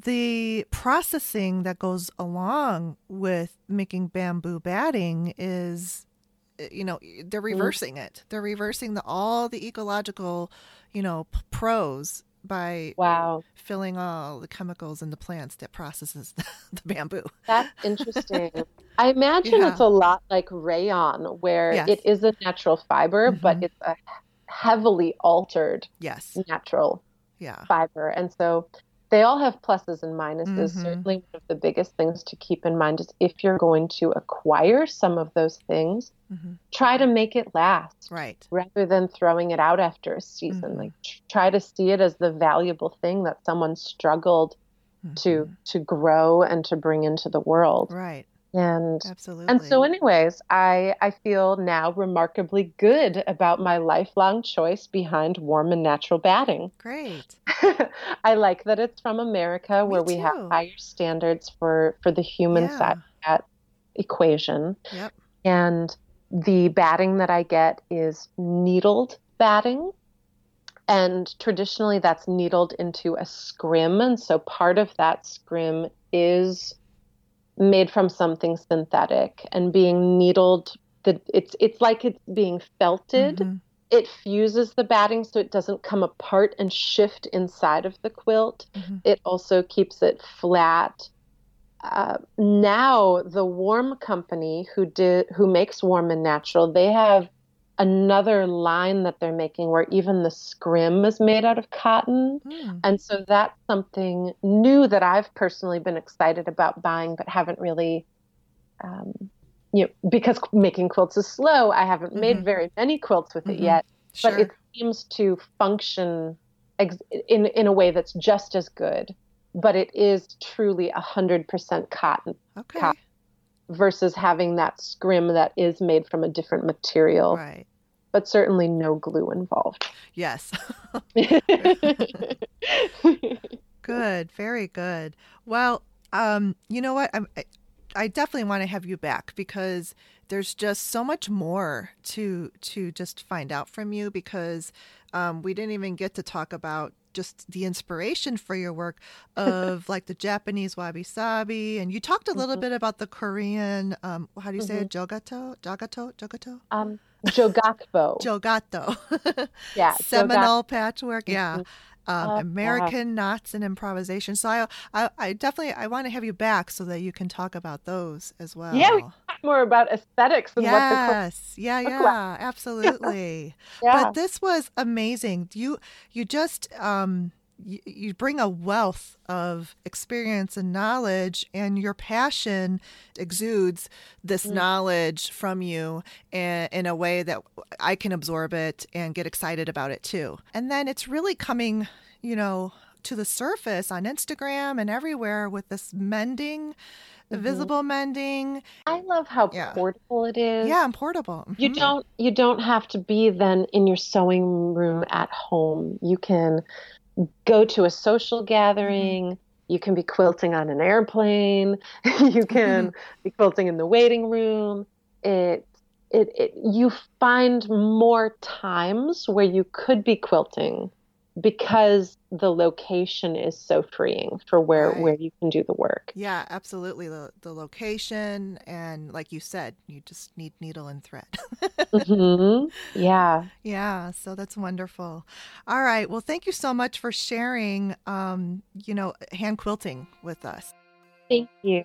the processing that goes along with making bamboo batting is eh, you know they're mm-hmm. reversing it they're reversing the all the ecological you know p- pros by wow filling all the chemicals in the plants that processes the, the bamboo that's interesting I imagine yeah. it's a lot like rayon, where yes. it is a natural fiber, mm-hmm. but it's a heavily altered yes. natural yeah. fiber. And so they all have pluses and minuses. Mm-hmm. Certainly, one of the biggest things to keep in mind is if you're going to acquire some of those things, mm-hmm. try to make it last. Right. Rather than throwing it out after a season. Mm-hmm. Like try to see it as the valuable thing that someone struggled to mm-hmm. to grow and to bring into the world. Right and absolutely and so anyways i i feel now remarkably good about my lifelong choice behind warm and natural batting. Great. I like that it's from america where we have higher standards for for the human yeah. side of that equation. Yep. and the batting that i get is needled batting. And traditionally that's needled into a scrim. And so part of that scrim is made from something synthetic and being needled the it's it's like it's being felted mm-hmm. it fuses the batting so it doesn't come apart and shift inside of the quilt mm-hmm. it also keeps it flat uh, now the warm company who did who makes warm and natural they have another line that they're making where even the scrim is made out of cotton. Mm. And so that's something new that I've personally been excited about buying, but haven't really, um, you know, because making quilts is slow, I haven't mm-hmm. made very many quilts with mm-hmm. it yet. Sure. But it seems to function ex- in, in a way that's just as good. But it is truly 100% cotton. Okay. Cotton versus having that scrim that is made from a different material. Right. But certainly no glue involved. Yes. good, very good. Well, Um, you know what? I'm, I, I definitely want to have you back because there's just so much more to to just find out from you because um, we didn't even get to talk about just the inspiration for your work of like the Japanese wabi sabi, and you talked a little mm-hmm. bit about the Korean. Um, how do you say mm-hmm. it? Jogato, jogato, jogato. Um, jogakbo. jogato. yeah. Seminole patchwork. Yeah. Mm-hmm um, American knots and improvisation. So I, I, I, definitely I want to have you back so that you can talk about those as well. Yeah, we talk more about aesthetics and yes, yeah, yeah, absolutely. yeah. But this was amazing. You you just um you, you bring a wealth of experience and knowledge and your passion exudes this mm. knowledge from you in, in a way that I can absorb it and get excited about it too. And then it's really coming, you know, to the surface on Instagram and everywhere with this mending the mm-hmm. visible mending. I love how yeah. portable it is. Yeah, and portable. Mm-hmm. You don't you don't have to be then in your sewing room at home. You can go to a social mm-hmm. gathering. You can be quilting on an airplane. you can be quilting in the waiting room. It, it, it, you find more times where you could be quilting because the location is so freeing for where right. where you can do the work. Yeah, absolutely. The the location and like you said, you just need needle and thread. mm-hmm. Yeah. Yeah. So that's wonderful. All right. Well, thank you so much for sharing. Um, you know, hand quilting with us. Thank you.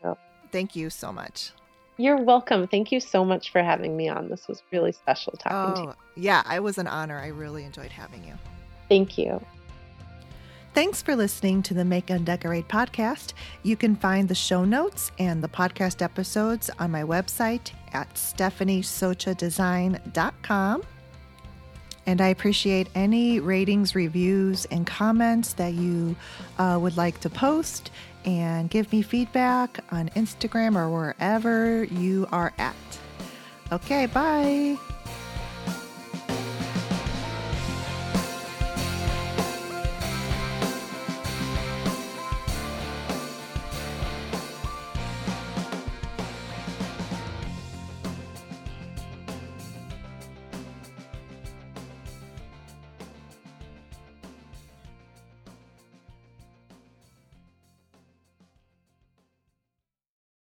Thank you so much. You're welcome. Thank you so much for having me on. This was really special talking oh, to you. Yeah, it was an honor. I really enjoyed having you. Thank you. Thanks for listening to the Make and Decorate podcast. You can find the show notes and the podcast episodes on my website at stephaniesochadesign.com. And I appreciate any ratings, reviews, and comments that you uh, would like to post and give me feedback on Instagram or wherever you are at. Okay, bye.